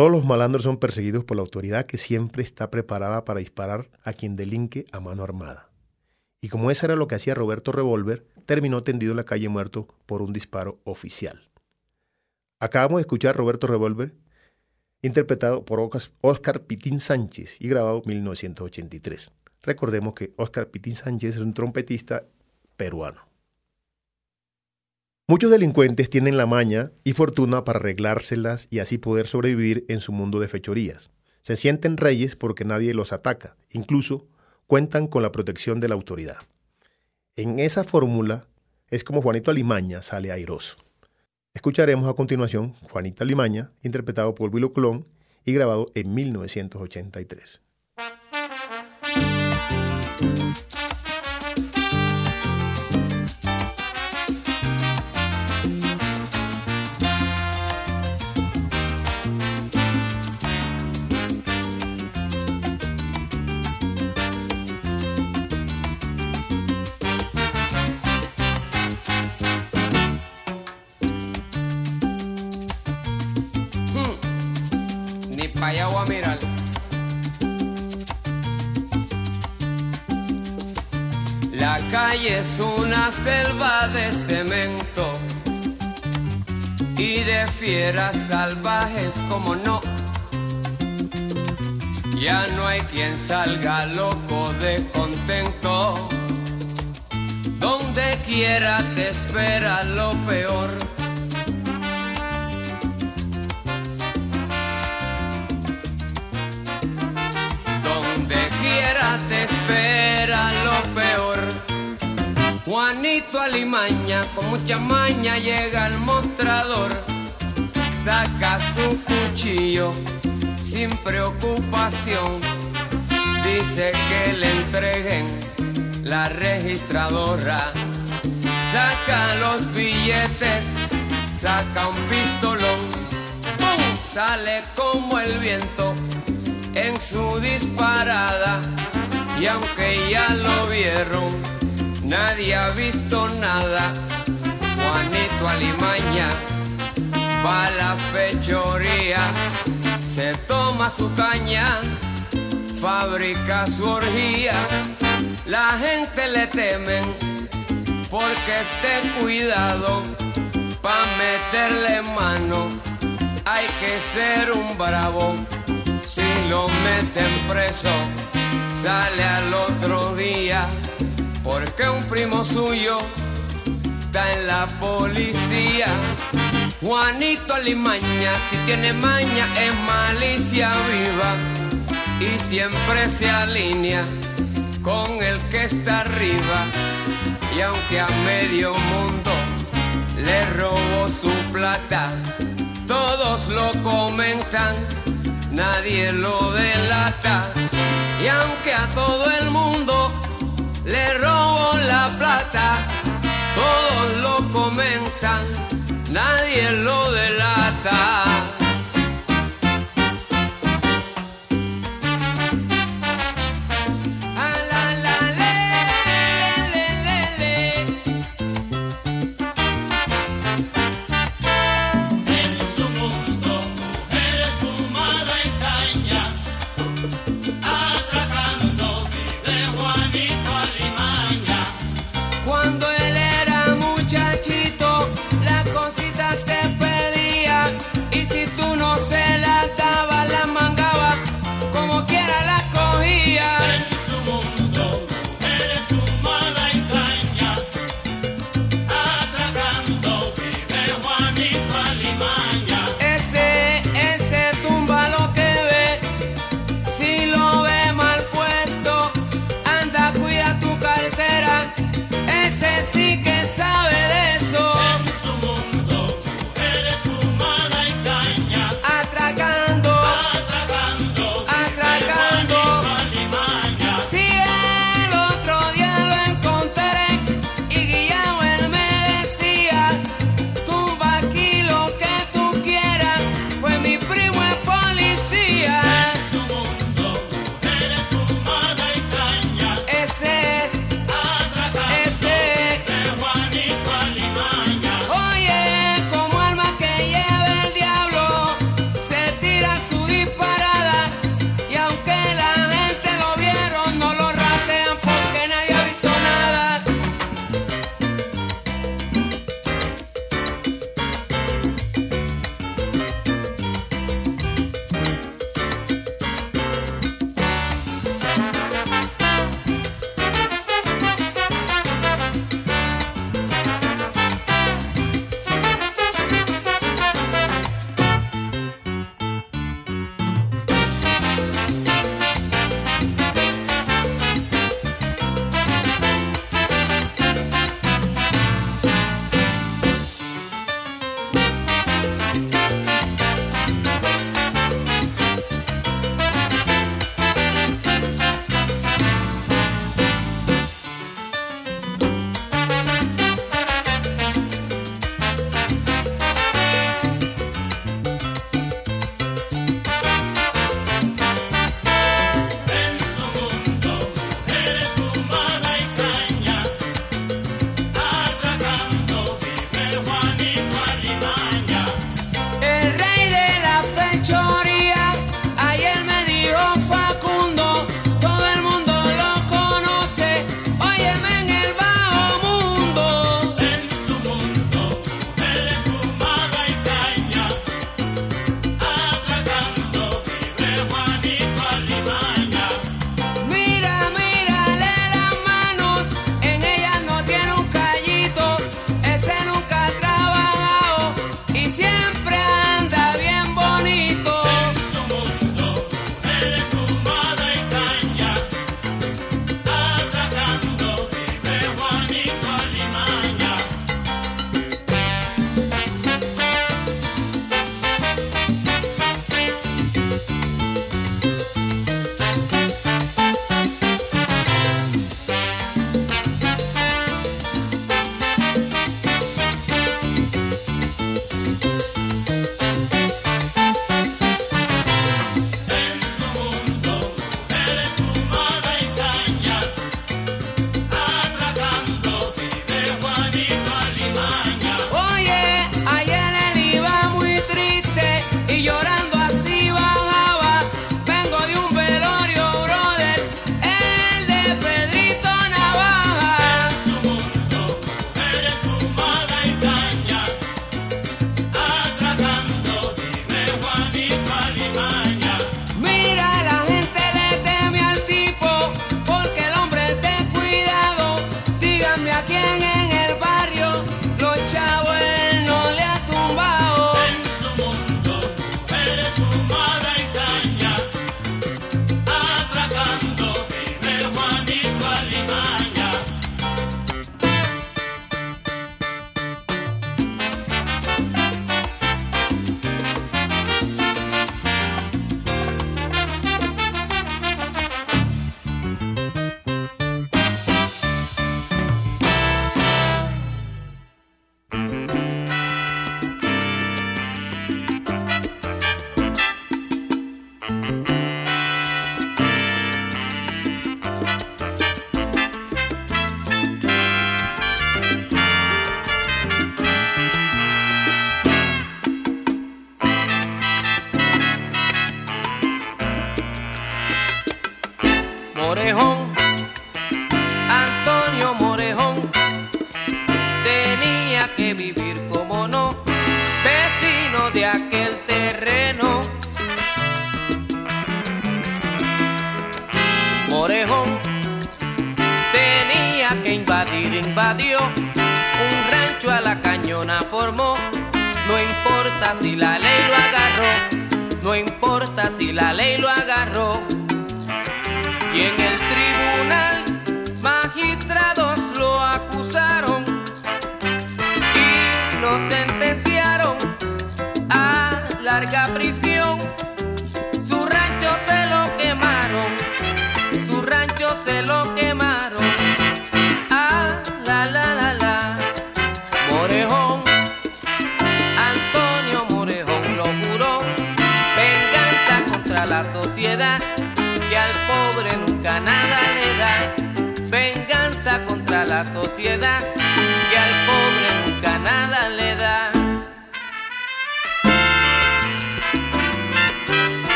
Todos los malandros son perseguidos por la autoridad que siempre está preparada para disparar a quien delinque a mano armada. Y como eso era lo que hacía Roberto Revolver, terminó tendido en la calle muerto por un disparo oficial. Acabamos de escuchar Roberto Revolver, interpretado por Oscar Pitín Sánchez y grabado en 1983. Recordemos que Oscar Pitín Sánchez es un trompetista peruano. Muchos delincuentes tienen la maña y fortuna para arreglárselas y así poder sobrevivir en su mundo de fechorías. Se sienten reyes porque nadie los ataca, incluso cuentan con la protección de la autoridad. En esa fórmula es como Juanito Alimaña sale airoso. Escucharemos a continuación Juanito Alimaña, interpretado por Willo Colón y grabado en 1983. La calle es una selva de cemento y de fieras salvajes como no. Ya no hay quien salga loco de contento. Donde quiera te espera lo peor. Te espera lo peor. Juanito Alimaña con mucha maña llega al mostrador. Saca su cuchillo sin preocupación. Dice que le entreguen la registradora. Saca los billetes, saca un pistolón. Sale como el viento en su disparada y aunque ya lo vieron, nadie ha visto nada. Juanito Alimaña va a la fechoría, se toma su caña, fabrica su orgía. La gente le temen porque esté cuidado pa' meterle mano. Hay que ser un bravo si lo meten preso, sale al otro día, porque un primo suyo está en la policía. Juanito Alimaña, si tiene maña, es malicia viva y siempre se alinea con el que está arriba. Y aunque a medio mundo le robó su plata, todos lo comentan nadie lo delata. Y aunque a todo el mundo le robo la plata, todos lo comentan, nadie lo delata.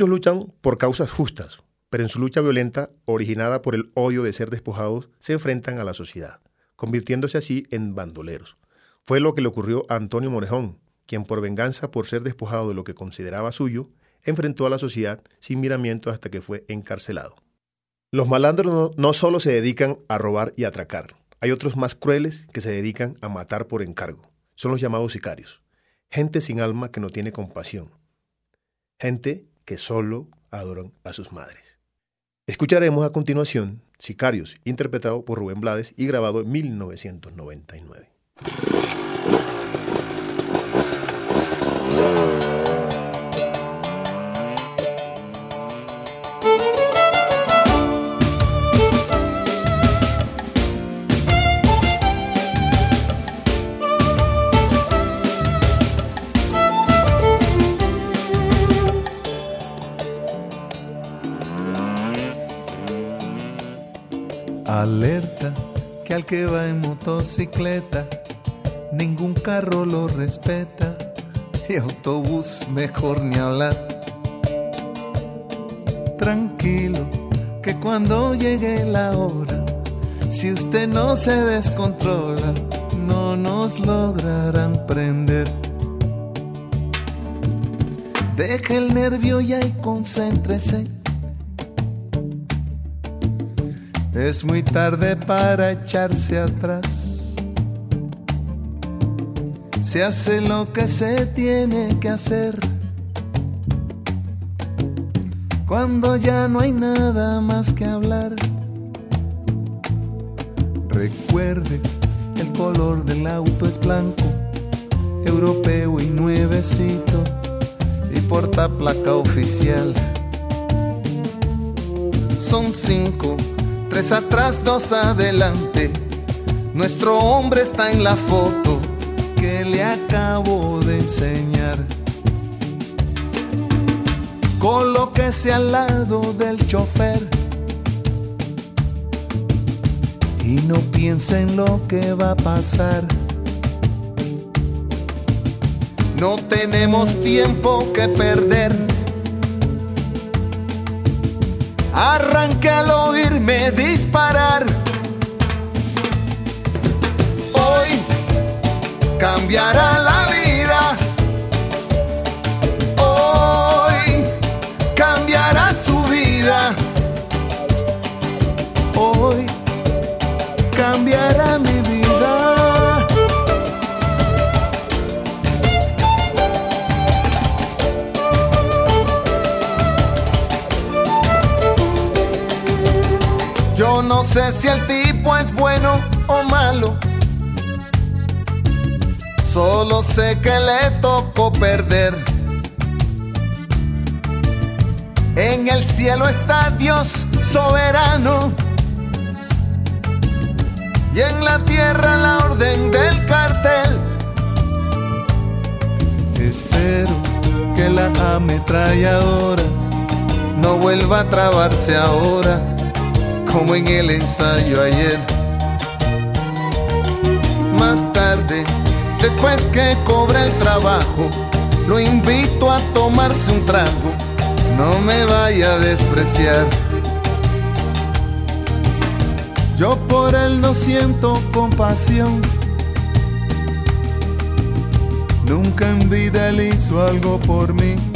Muchos luchan por causas justas, pero en su lucha violenta, originada por el odio de ser despojados, se enfrentan a la sociedad, convirtiéndose así en bandoleros. Fue lo que le ocurrió a Antonio Morejón, quien por venganza por ser despojado de lo que consideraba suyo, enfrentó a la sociedad sin miramiento hasta que fue encarcelado. Los malandros no, no solo se dedican a robar y atracar, hay otros más crueles que se dedican a matar por encargo. Son los llamados sicarios. Gente sin alma que no tiene compasión. Gente que solo adoran a sus madres. Escucharemos a continuación Sicarios, interpretado por Rubén Blades y grabado en 1999. Que al que va en motocicleta, ningún carro lo respeta y autobús mejor ni hablar. Tranquilo, que cuando llegue la hora, si usted no se descontrola, no nos lograrán prender. Deje el nervio ya y concéntrese. Es muy tarde para echarse atrás. Se hace lo que se tiene que hacer. Cuando ya no hay nada más que hablar. Recuerde, el color del auto es blanco, europeo y nuevecito, y porta placa oficial. Son cinco Tres atrás, dos adelante. Nuestro hombre está en la foto que le acabo de enseñar. Colóquese al lado del chofer. Y no piense en lo que va a pasar. No tenemos tiempo que perder. Arranque al oírme disparar. Hoy cambiará la si el tipo es bueno o malo. Solo sé que le tocó perder. En el cielo está Dios soberano. Y en la tierra la orden del cartel. Espero que la ametralladora no vuelva a trabarse ahora como en el ensayo ayer. Más tarde, después que cobra el trabajo, lo invito a tomarse un trago, no me vaya a despreciar. Yo por él no siento compasión. Nunca en vida él hizo algo por mí.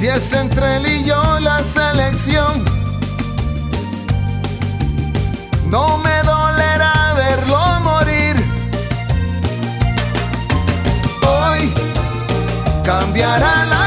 Si es entre él y yo la selección, no me dolerá verlo morir. Hoy cambiará la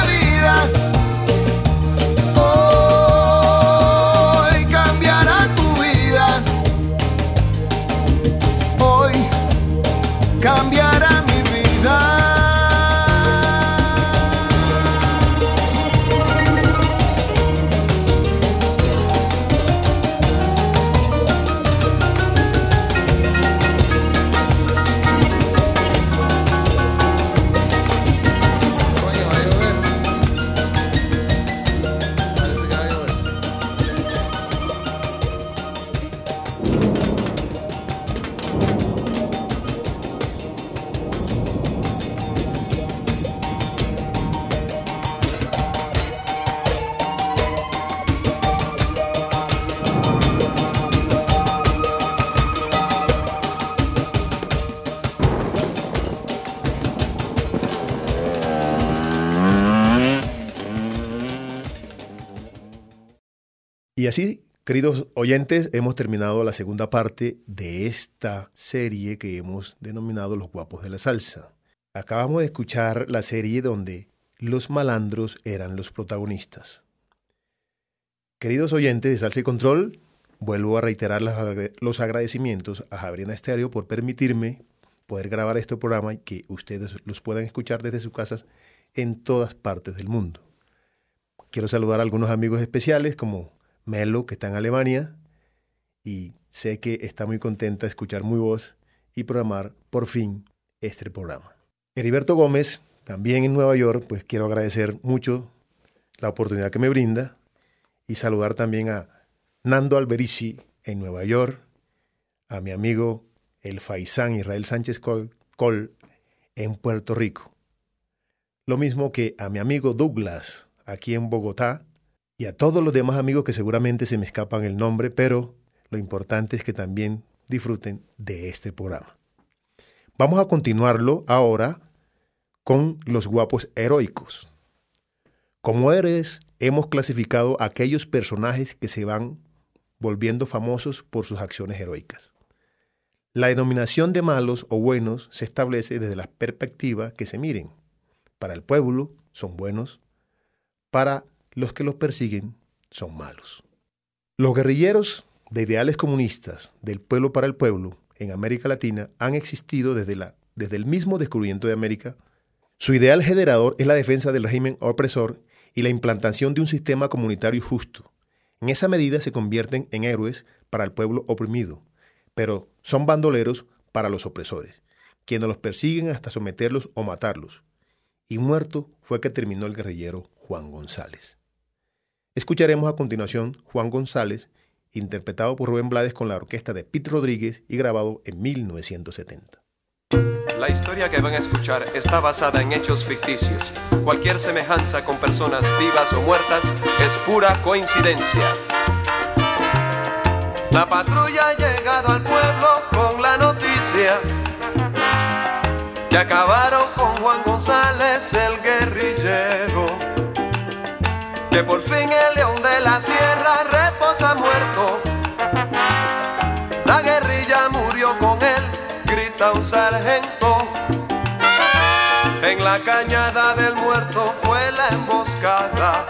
así, queridos oyentes, hemos terminado la segunda parte de esta serie que hemos denominado Los Guapos de la Salsa. Acabamos de escuchar la serie donde los malandros eran los protagonistas. Queridos oyentes de Salsa y Control, vuelvo a reiterar los agradecimientos a Javiera Estéreo por permitirme poder grabar este programa y que ustedes los puedan escuchar desde sus casas en todas partes del mundo. Quiero saludar a algunos amigos especiales como Melo, que está en Alemania, y sé que está muy contenta de escuchar mi voz y programar por fin este programa. Heriberto Gómez, también en Nueva York, pues quiero agradecer mucho la oportunidad que me brinda y saludar también a Nando Alberici en Nueva York, a mi amigo el Faisán Israel Sánchez Col, Col en Puerto Rico. Lo mismo que a mi amigo Douglas aquí en Bogotá y a todos los demás amigos que seguramente se me escapan el nombre, pero lo importante es que también disfruten de este programa. Vamos a continuarlo ahora con los guapos heroicos. Como héroes hemos clasificado a aquellos personajes que se van volviendo famosos por sus acciones heroicas. La denominación de malos o buenos se establece desde la perspectiva que se miren. Para el pueblo son buenos, para los que los persiguen son malos. Los guerrilleros de ideales comunistas del pueblo para el pueblo en América Latina han existido desde, la, desde el mismo descubrimiento de América. Su ideal generador es la defensa del régimen opresor y la implantación de un sistema comunitario justo. En esa medida se convierten en héroes para el pueblo oprimido, pero son bandoleros para los opresores, quienes los persiguen hasta someterlos o matarlos. Y muerto fue que terminó el guerrillero Juan González. Escucharemos a continuación Juan González, interpretado por Rubén Blades con la orquesta de Pete Rodríguez y grabado en 1970. La historia que van a escuchar está basada en hechos ficticios. Cualquier semejanza con personas vivas o muertas es pura coincidencia. La patrulla ha llegado al pueblo con la noticia que acabaron Que por fin el león de la sierra reposa muerto. La guerrilla murió con él, grita un sargento. En la cañada del muerto fue la emboscada.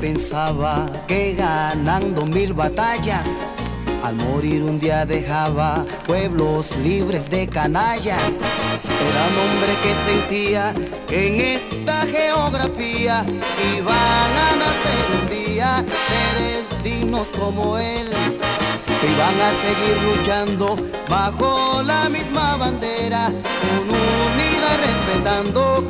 Pensaba que ganando mil batallas, al morir un día dejaba pueblos libres de canallas. Era un hombre que sentía que en esta geografía iban a nacer un día seres dignos como él, que iban a seguir luchando bajo la misma bandera, con unida respetando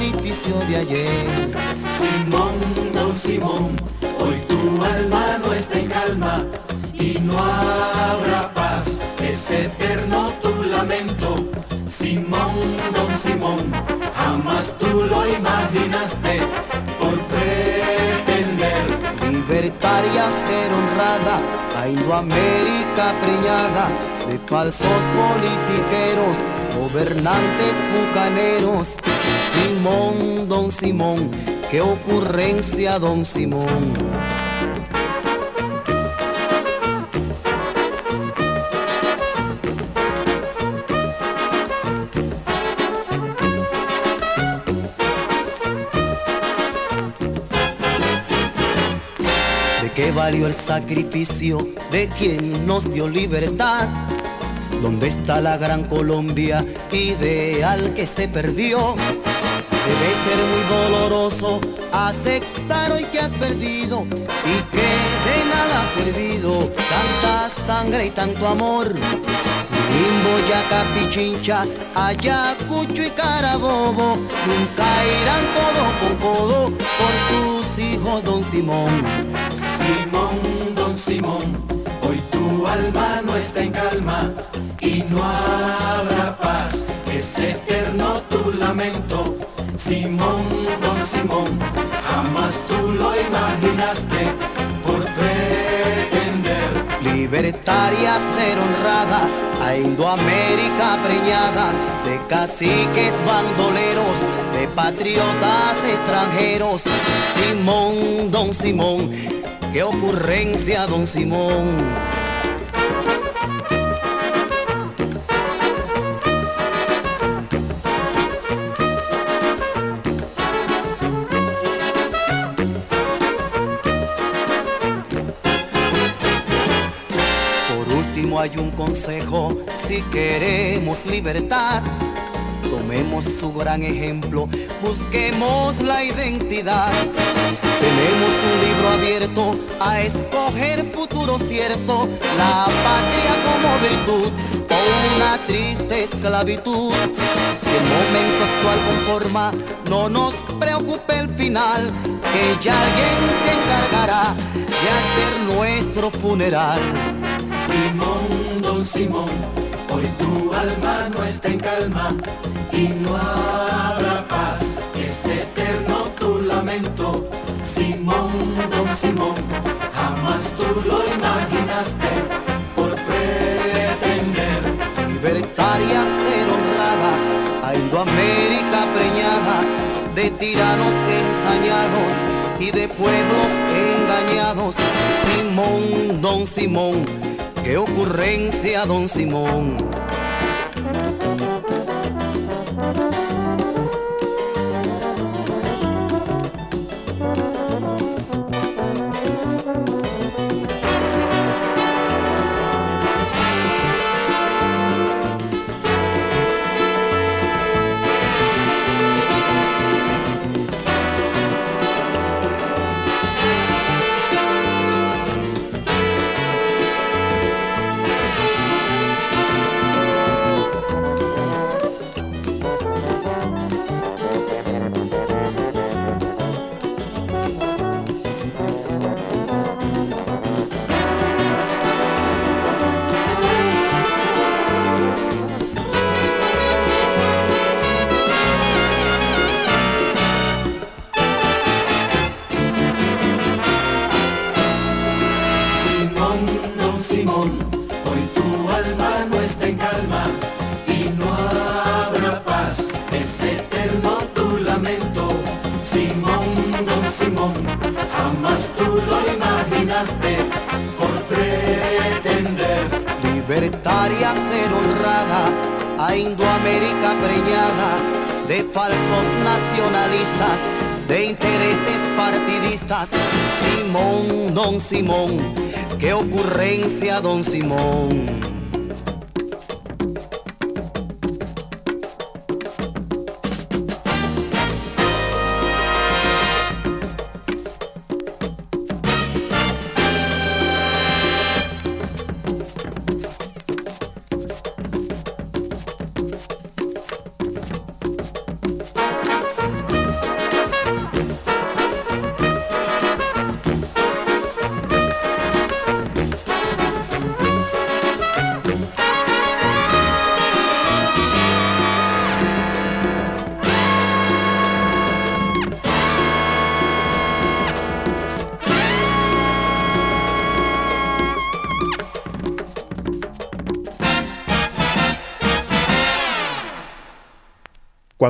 sacrificio de ayer. Simón, don Simón, hoy tu alma no está en calma y no habrá paz, es eterno tu lamento. Simón, don Simón, jamás tú lo imaginaste por pretender. Libertaria ser honrada, la Indoamérica preñada de falsos politiqueros, gobernantes bucaneros. Simón, don Simón, qué ocurrencia, don Simón. ¿De qué valió el sacrificio de quien nos dio libertad? ¿Dónde está la gran Colombia ideal que se perdió? Debe ser muy doloroso aceptar hoy que has perdido y que de nada ha servido tanta sangre y tanto amor. Limbo, Yaca, Pichincha, Ayacucho y Carabobo nunca irán codo con codo por tus hijos, don Simón. Simón, don Simón, hoy tu alma no está en calma y no habrá paz, es eterno tu lamento. Simón, don Simón, jamás tú lo imaginaste por pretender. Libertaria ser honrada, a Indoamérica preñada de caciques bandoleros, de patriotas extranjeros. Simón, don Simón, qué ocurrencia, don Simón. Un consejo, si queremos libertad, tomemos su gran ejemplo, busquemos la identidad. Tenemos un libro abierto a escoger futuro cierto, la patria como virtud o una triste esclavitud. Si el momento actual conforma, no nos preocupe el final, que ya alguien se encargará de hacer nuestro funeral. Simón, don Simón, hoy tu alma no está en calma y no habrá paz, es eterno tu lamento. Simón, don Simón, jamás tú lo imaginaste por pretender. libertaria ser honrada, a Indoamérica preñada de tiranos ensañados y de pueblos engañados. Simón, don Simón, qué ocurrencia, don Simón.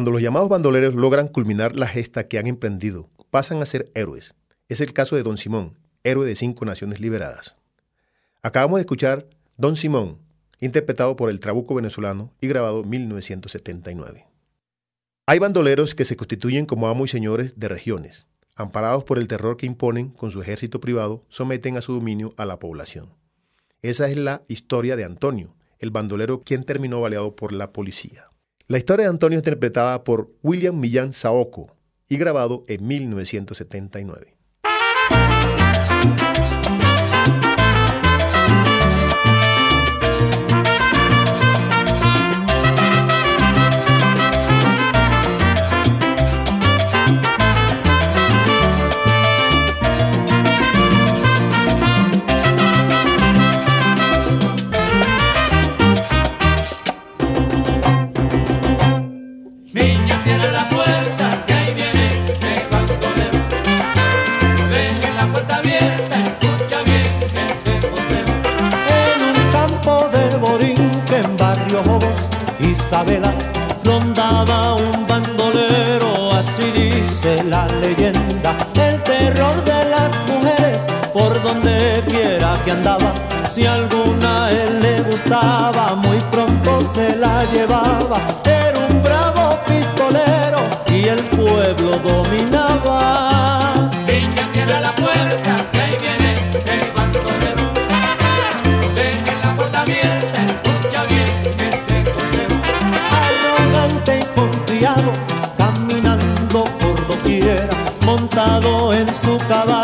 Cuando los llamados bandoleros logran culminar la gesta que han emprendido, pasan a ser héroes. Es el caso de Don Simón, héroe de cinco naciones liberadas. Acabamos de escuchar Don Simón, interpretado por el Trabuco venezolano y grabado en 1979. Hay bandoleros que se constituyen como amos y señores de regiones. Amparados por el terror que imponen con su ejército privado, someten a su dominio a la población. Esa es la historia de Antonio, el bandolero quien terminó baleado por la policía. La historia de Antonio es interpretada por William Millán Saoco y grabado en 1979. Isabela, rondaba un bandolero, así dice la leyenda. El terror de las mujeres, por donde quiera que andaba. Si alguna él le gustaba, muy pronto se la llevaba. Era un bravo pistolero y el pueblo dominaba. Niña, cierra la puerta, que ahí caminando por doquiera, montado en su caballo,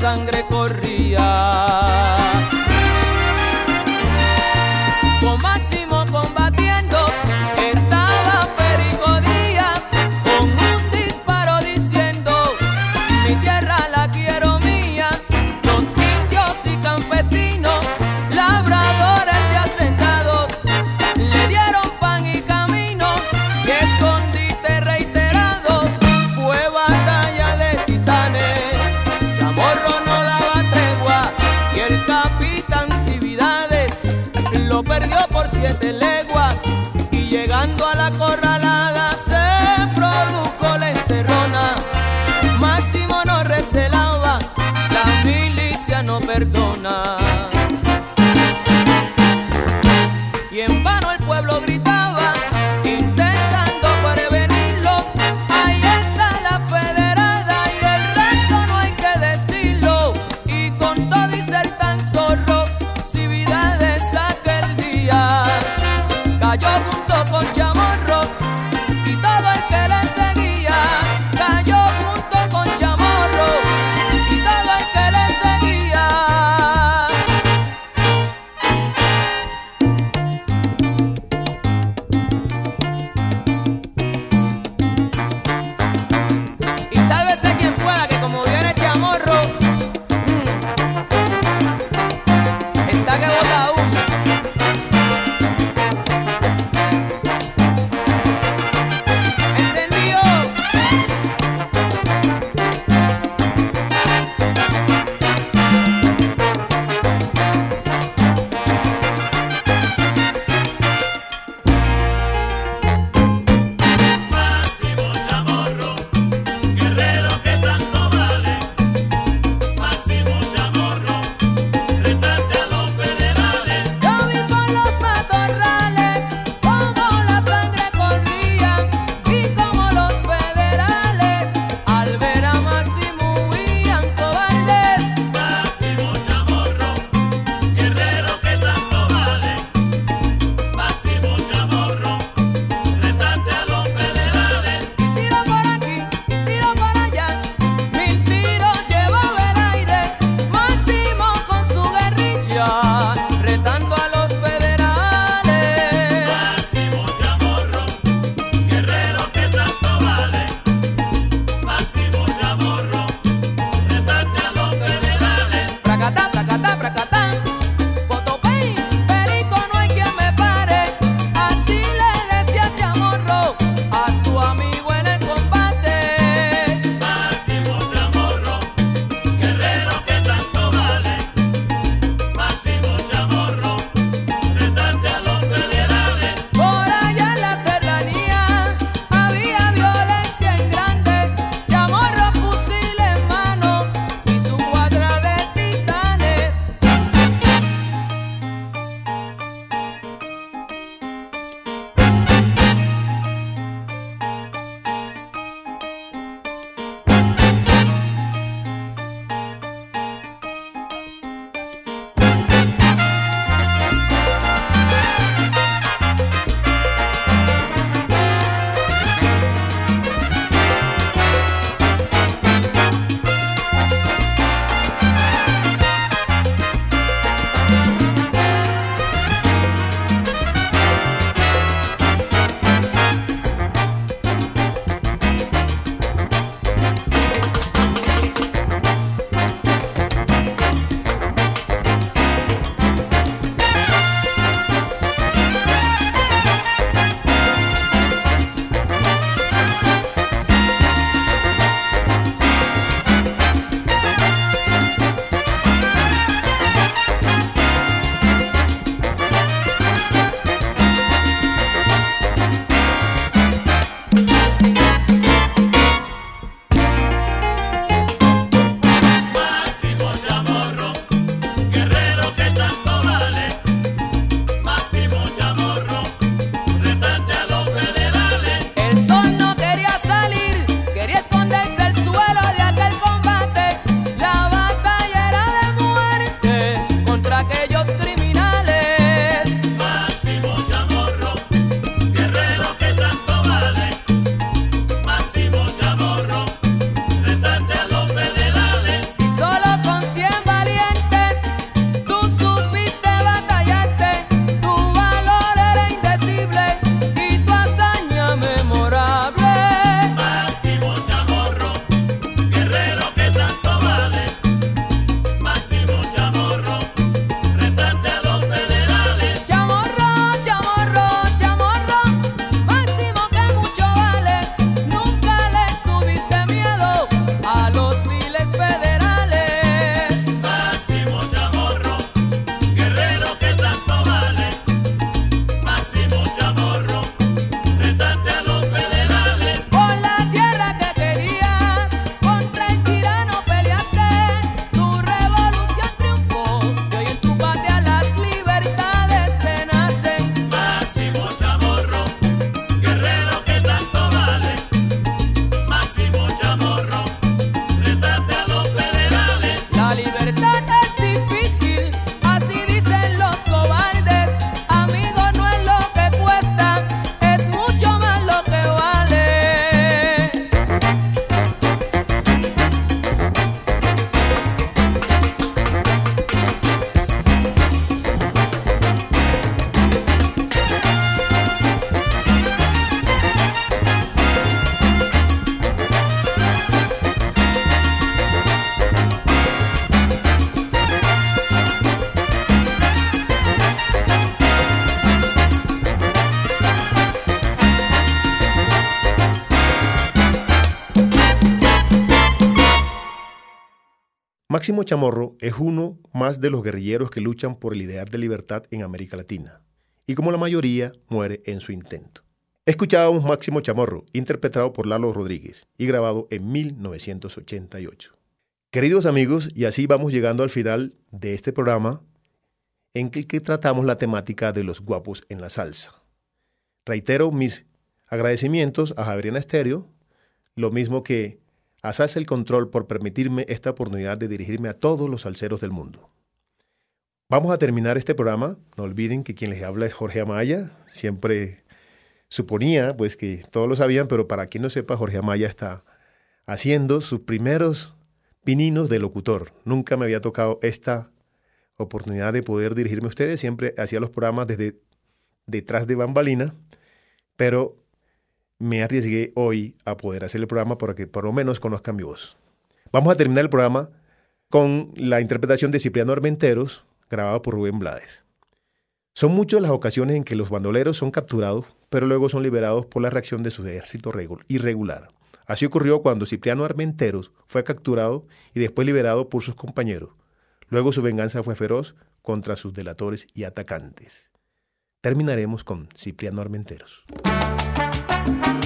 sangre corría. Máximo Chamorro es uno más de los guerrilleros que luchan por el ideal de libertad en América Latina, y como la mayoría, muere en su intento. Escuchábamos Máximo Chamorro, interpretado por Lalo Rodríguez y grabado en 1988. Queridos amigos, y así vamos llegando al final de este programa en el que tratamos la temática de los guapos en la salsa. Reitero mis agradecimientos a Javeriana Estéreo, lo mismo que a Salsa el Control por permitirme esta oportunidad de dirigirme a todos los salseros del mundo. Vamos a terminar este programa. No olviden que quien les habla es Jorge Amaya. Siempre suponía pues que todos lo sabían, pero para quien no sepa, Jorge Amaya está haciendo sus primeros pininos de locutor. Nunca me había tocado esta oportunidad de poder dirigirme a ustedes. Siempre hacía los programas desde detrás de bambalina, pero me arriesgué hoy a poder hacer el programa para que por lo menos conozcan mi voz. Vamos a terminar el programa con la interpretación de Cipriano Armenteros, grabado por Rubén Blades. Son muchas las ocasiones en que los bandoleros son capturados, pero luego son liberados por la reacción de su ejército irregular. Así ocurrió cuando Cipriano Armenteros fue capturado y después liberado por sus compañeros. Luego su venganza fue feroz contra sus delatores y atacantes. Terminaremos con Cipriano Armenteros. En